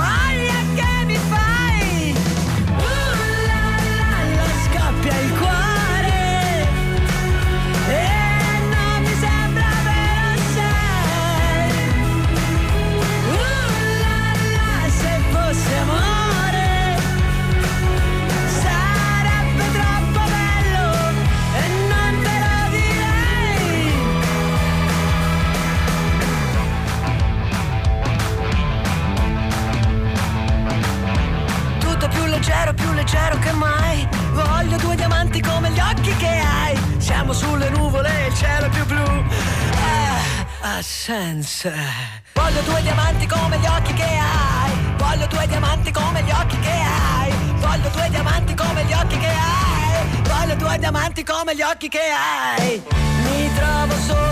leggero, più leggero che mai. Voglio due diamanti come gli occhi che hai. Siamo sulle nuvole, il cielo è più blu. Ah, assenza. Voglio due diamanti come gli occhi che hai. Voglio due diamanti come gli occhi che hai. Voglio due diamanti come gli occhi che hai. Voglio due diamanti come gli occhi che hai. Mi trovo sotto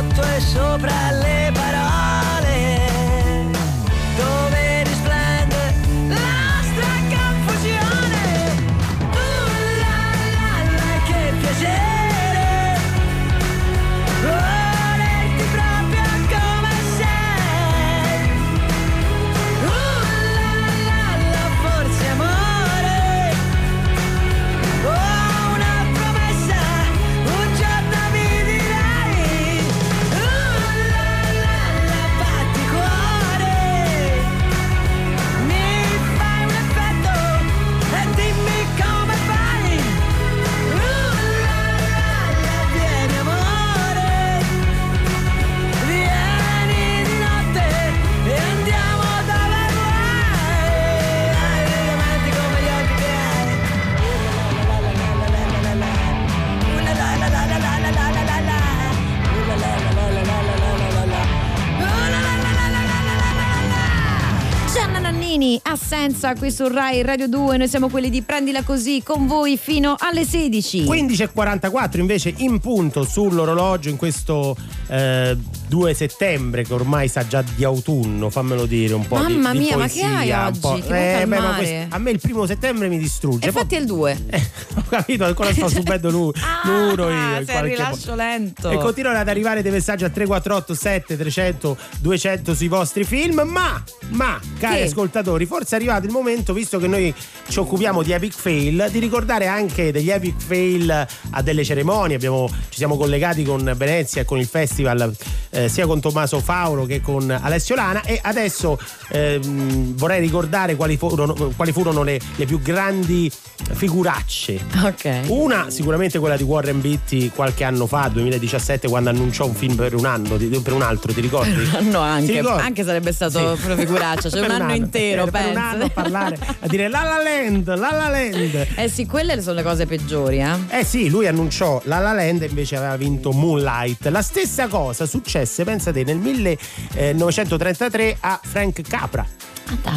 Instagram qui su Rai Radio 2, noi siamo quelli di Prendila Così con voi fino alle 16. 15.44 invece in punto sull'orologio in questo eh, 2 settembre che ormai sa già di autunno, fammelo dire un po'. di- Mamma di mia, ma che poesia, hai oggi? po'. Vuoi Eh, beh, questo- a me il primo settembre mi distrugge. E Poi- fatti il 2. ho capito, ancora sto subendo l'u- l'uno io. in Ah, sei a rilascio modo. lento. E continuano ad arrivare dei messaggi al 348 7 300 200 sui vostri film, ma, ma, cari Che? ascoltatori, forse è arrivato il momento, visto che noi ci occupiamo di epic fail, di ricordare anche degli epic fail a delle cerimonie. Abbiamo- ci siamo collegati con Venezia e con il festival eh, sia con Tommaso Fauro che con Alessio Lana e adesso ehm, vorrei ricordare quali furono, quali furono le, le più grandi figuracce. Ok. Una sicuramente quella di Warren Beatty qualche anno fa, 2017, quando annunciò un film per un anno, per un altro, ti ricordi? Un anno anche, anche sarebbe stato Sì. una figuraccia, cioè Per un anno intero, per, per un penso. anno a parlare, a dire La La Land, La La Land. Eh sì, quelle sono le cose peggiori, eh. Eh sì, lui annunciò La La Land e invece aveva vinto Moonlight. La stessa cosa successe, pensate, nel 1933 a Frank Capra.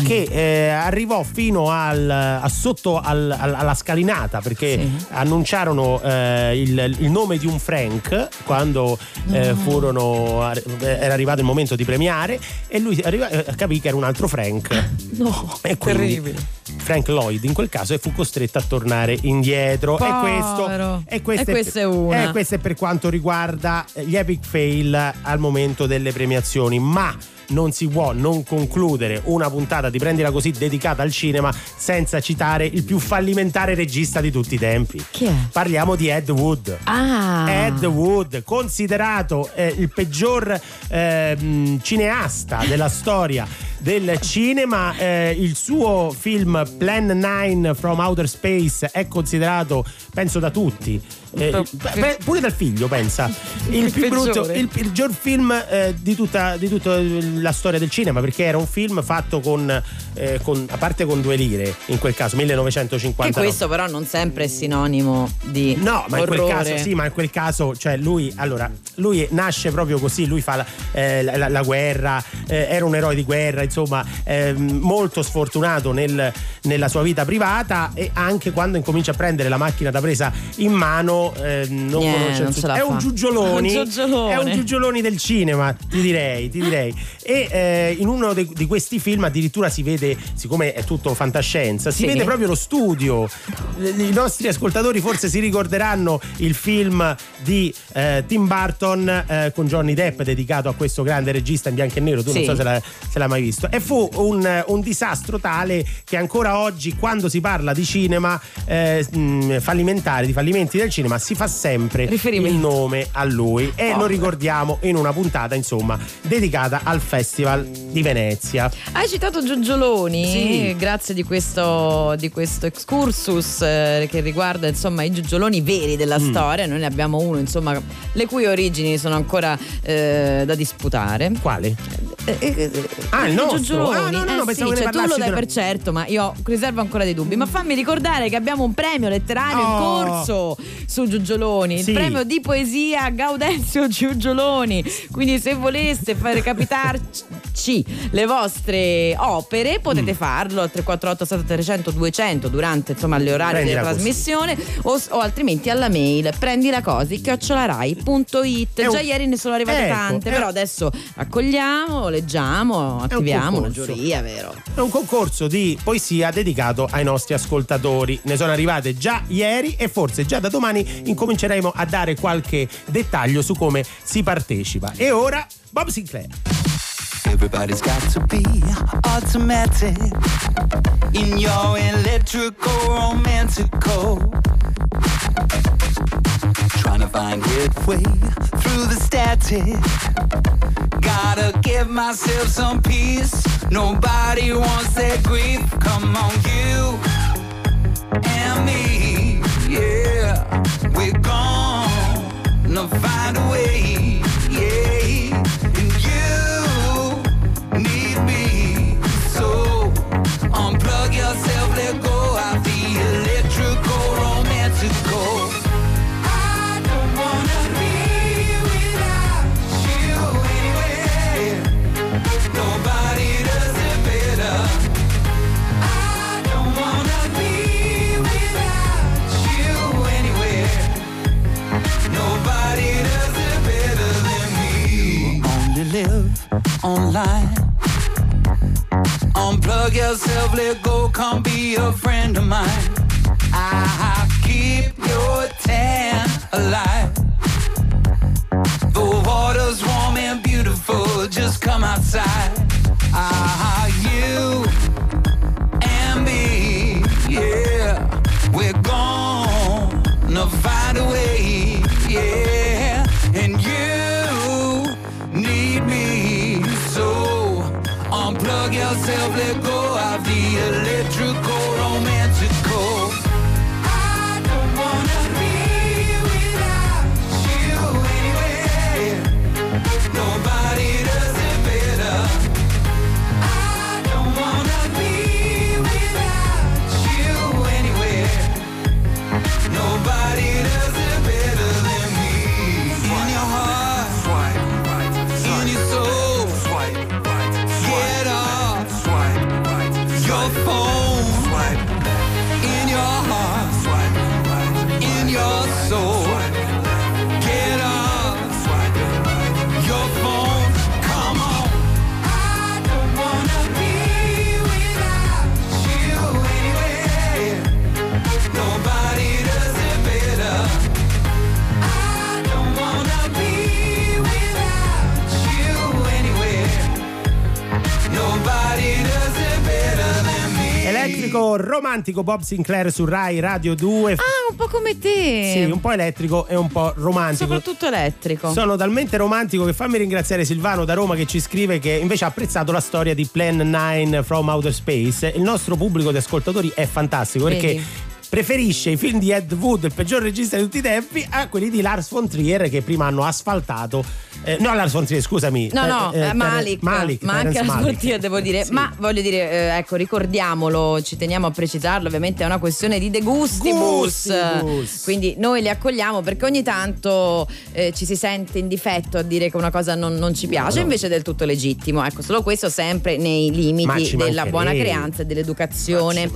Che eh, arrivò fino al, a sotto al- al- alla scalinata perché annunciarono eh, il, il nome di un Frank quando eh, No. furono era arrivato il momento di premiare e lui arriva- eh, capì che era un altro Frank No, e terribile. Frank Lloyd in quel caso e fu costretto a tornare indietro e questo, Povero. e questo, E questa è una. e questo è per quanto riguarda gli epic fail al momento delle premiazioni ma non si può non concludere una puntata di Prendila Così dedicata al cinema senza citare il più fallimentare regista di tutti i tempi. Chi è? Parliamo di Ed Wood. Ah. Ed Wood, considerato eh, il peggior ehm, cineasta della storia del cinema, eh, il suo film Plan 9 from Outer Space è considerato, penso da tutti, eh, beh, pure dal figlio, pensa, il, Il più brutto, peggiore. il peggior film eh, di, tutta, di tutta la storia del cinema, perché era un film fatto con, eh, con- a parte con due lire, in quel caso, Che 1959. questo però non sempre è sinonimo di No, ma in quel caso sì, ma in quel caso, cioè lui, allora, lui nasce proprio così, lui fa la, eh, la- la guerra, eh, era un eroe di guerra, insomma, ehm, molto sfortunato nel, nella sua vita privata e anche quando incomincia a prendere la macchina da presa in mano eh, non Niente, conosce il non la è un giugioloni. Un giugiolone. è un giugioloni del cinema ti direi ti direi. E eh, in uno de- di questi film addirittura si vede siccome è tutto fantascienza si Sì. vede proprio lo studio. I nostri ascoltatori forse si ricorderanno il film di eh, Tim Burton eh, con Johnny Depp dedicato a questo grande regista in bianco e nero. Tu non Sì. so se, l'ha- se l'hai mai visto e fu un, un disastro tale che ancora oggi quando si parla di cinema eh, fallimentare di fallimenti del cinema si fa sempre il nome a lui e lo ricordiamo in una puntata insomma dedicata al Festival di Venezia Hai citato Giugioloni, Sì. grazie di questo, di questo excursus eh, che riguarda insomma i Giugioloni veri della Mm. storia. Noi ne abbiamo uno, insomma, le cui origini sono ancora eh, da disputare. Quale? ah, il nostro? Giugioloni. Ah, no, no, no, Eh, sì, cioè, tu lo dai una- per certo, ma io riservo ancora dei dubbi. Ma fammi ricordare che abbiamo un premio letterario in Oh. corso su Giugioloni, Sì. il premio di poesia Gaudenzio Giugioloni. Quindi se voleste far capitarci le vostre opere Mm. potete farlo al 348 7300 200 durante insomma le orari Prendila della trasmissione o, o altrimenti alla mail prendilacosi chiocciolarai.it. È un- Già ieri ne sono arrivate Ecco, tante, però adesso accogliamo, leggiamo, attiviamo una concorso. giuria, vero? È un concorso di poesia dedicato ai nostri ascoltatori. Ne sono arrivate già ieri e forse già da domani incominceremo a dare qualche dettaglio su come si partecipa. E ora Bob Sinclair. Everybody's got to be automatic in your electrical romantical. Trying to find headway through the static. Gotta give myself some peace. Nobody wants that grief. Come on, you and me. Yeah, we're gonna find a way. Online. Unplug yourself, let go, come be a friend Elettrico romantico Bob Sinclair su Rai Radio 2. Ah, un po' come te. Sì, un po' elettrico e un po' romantico. Soprattutto elettrico. Sono talmente romantico che fammi ringraziare Silvano da Roma che ci scrive che invece ha apprezzato la storia di Plan 9 from Outer Space. Il nostro pubblico di ascoltatori è fantastico perché Vedi. Preferisce i film di Ed Wood, il peggior regista di tutti i tempi, a quelli di Lars von Trier che prima hanno asfaltato. eh, no, Lars von Trier, scusami. No, no, eh, eh, eh, Malik, Malik, ma anche Terence la Malik. sportiva devo dire. Sì. Ma voglio dire, eh, ecco, ricordiamolo, ci teniamo a precisarlo, ovviamente è una questione di degustibus. Gustibus. Quindi noi li accogliamo perché ogni tanto eh, ci si sente in difetto a dire che una cosa non, non ci piace, no. invece è del tutto legittimo. Ecco, solo questo sempre nei limiti della buona creanza e dell'educazione.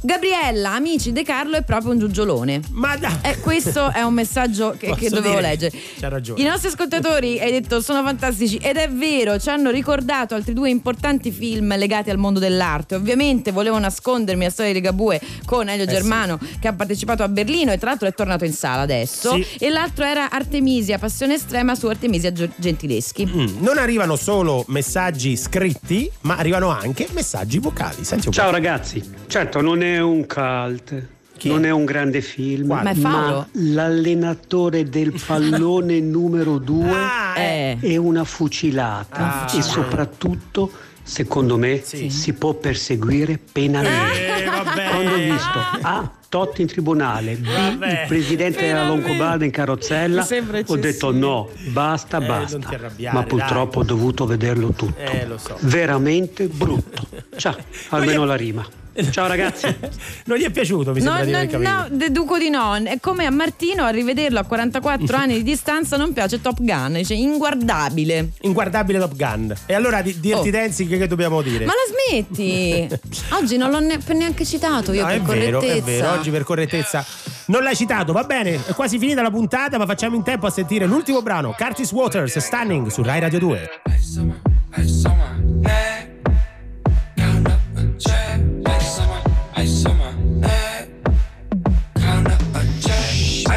Gabriella, amici, De Carlo è proprio un giugiolone. Ma dai. Eh, questo è un messaggio che, che dovevo dire? leggere. C'ha ragione. I nostri ascoltatori, hai detto, sono fantastici ed è vero, ci hanno ricordato altri due importanti film legati al mondo dell'arte. Ovviamente volevo nascondermi la storia di Ligabue con Elio Eh Germano che ha partecipato a Berlino e tra l'altro è tornato in sala adesso. Sì. E l'altro era Artemisia, passione estrema su Artemisia Gentileschi. Mm, non arrivano solo messaggi scritti, ma arrivano anche messaggi vocali. Senti un po'. Ciao ragazzi, certo non è un cult, non è un grande film, Ma Faulo? l'allenatore del pallone numero due Ah, Eh. è una fucilata Una e soprattutto, secondo me, si può perseguire penalmente. Eh, vabbè. Quando ho visto A. Totti in tribunale, B. Vabbè. il presidente della. Longobarda in carrozzella, ho detto no, basta, Eh, basta. non ti arrabbiare, Ma purtroppo ho dovuto vederlo tutto. Eh, lo so. Veramente brutto. Ciao, almeno la rima. Ciao ragazzi. Non gli è piaciuto, mi No, sembra di no, aver capito. no, deduco di no. È come a Martino a rivederlo a 44 anni di distanza non piace Top Gun, dice inguardabile. Inguardabile Top Gun. E allora di Dirty Oh. Dancing che dobbiamo dire? Ma la smetti? Oggi non l'ho ne- neanche citato io No, per è vero, correttezza. è vero, oggi per correttezza non l'hai citato, va bene, è quasi finita la puntata, ma facciamo in tempo a sentire l'ultimo brano, Curtis Waters, Stunning, su Rai Radio 2.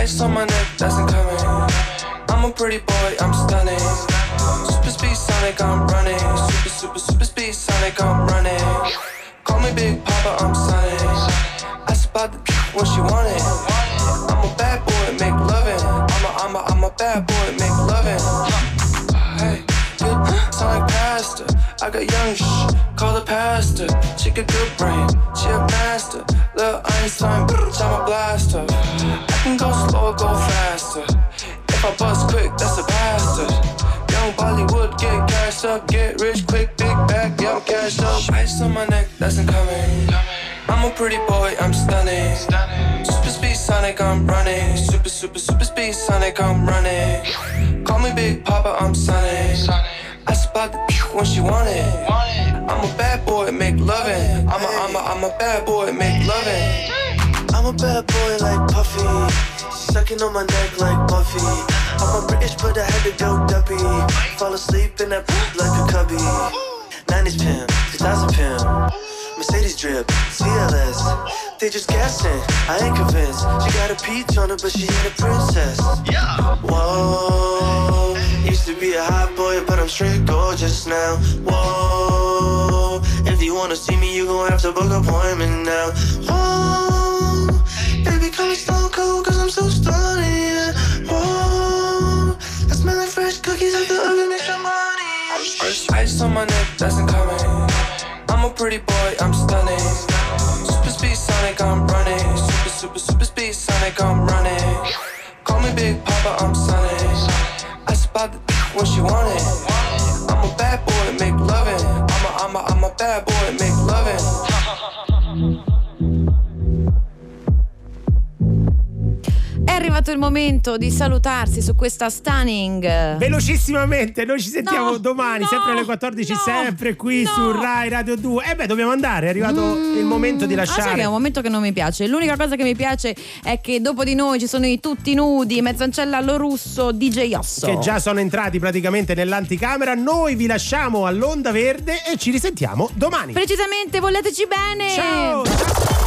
Ice on my neck, that's incoming. I'm a pretty boy, I'm stunning. Super speed Sonic, I'm running. Super, super, super speed Sonic, I'm running. Call me Big Papa, I'm Sonic. I spot the dick when she want it. I'm a bad boy, make loving. I'm a, I'm a, I'm a bad boy, make loving. Hey, sound like pastor. I got young shh, call the pastor. She got good brain, she a master. Lil Einstein, bitch, I'm a blaster. Go slow go faster. If I bust quick, that's a bastard. Young Bollywood, get cashed up, get rich quick, big bag, yeah, I'm cashed up. Ice on my neck, that's incoming. I'm a pretty boy, I'm stunning. Super speed Sonic, I'm running. Super, super, super speed Sonic, I'm running. Call me Big Papa, I'm Sonic. I spot the when she want it. I'm a bad boy, make loving. I'm a, I'm a, I'm a bad boy, make loving. I'm a bad boy like Puffy. Sucking on my neck like Buffy. I'm a British, but I had to go duppy. Fall asleep in that like a cubby. 90s pimp, 2000 pimp. Mercedes drip, CLS. They just guessing, I ain't convinced. She got a peach on her, but she ain't a princess. Yeah. Whoa. Used to be a hot boy, but I'm straight gorgeous now. Whoa. If you wanna see me, you gon' have to book an appointment now. Whoa. Stone Cold, cause I'm so stunning. Whoa. I smell like fresh cookies at the oven, some money. Ice, on my neck, that's incoming. I'm a pretty boy, I'm stunning. Super speed Sonic, I'm running. Super, super, super speed Sonic, I'm running. Call me Big Papa, I'm Sonic. I spot the when she want. I'm a bad boy, make loving. I'm a, I'm a, I'm a bad boy, make arrivato il momento di salutarsi su questa stunning. Velocissimamente, noi ci sentiamo No, domani, no, sempre alle 14, no, sempre qui su Rai Radio 2. E beh, dobbiamo andare, è arrivato il momento di Ah, sai che lasciare. è un momento che non mi piace. L'unica cosa che mi piace è che dopo di noi ci sono i tutti nudi, Mezzancella Lo Russo, DJ Osso. Che già sono entrati praticamente nell'anticamera. Noi vi lasciamo all'onda verde e ci risentiamo domani. Precisamente, voleteci bene. Ciao.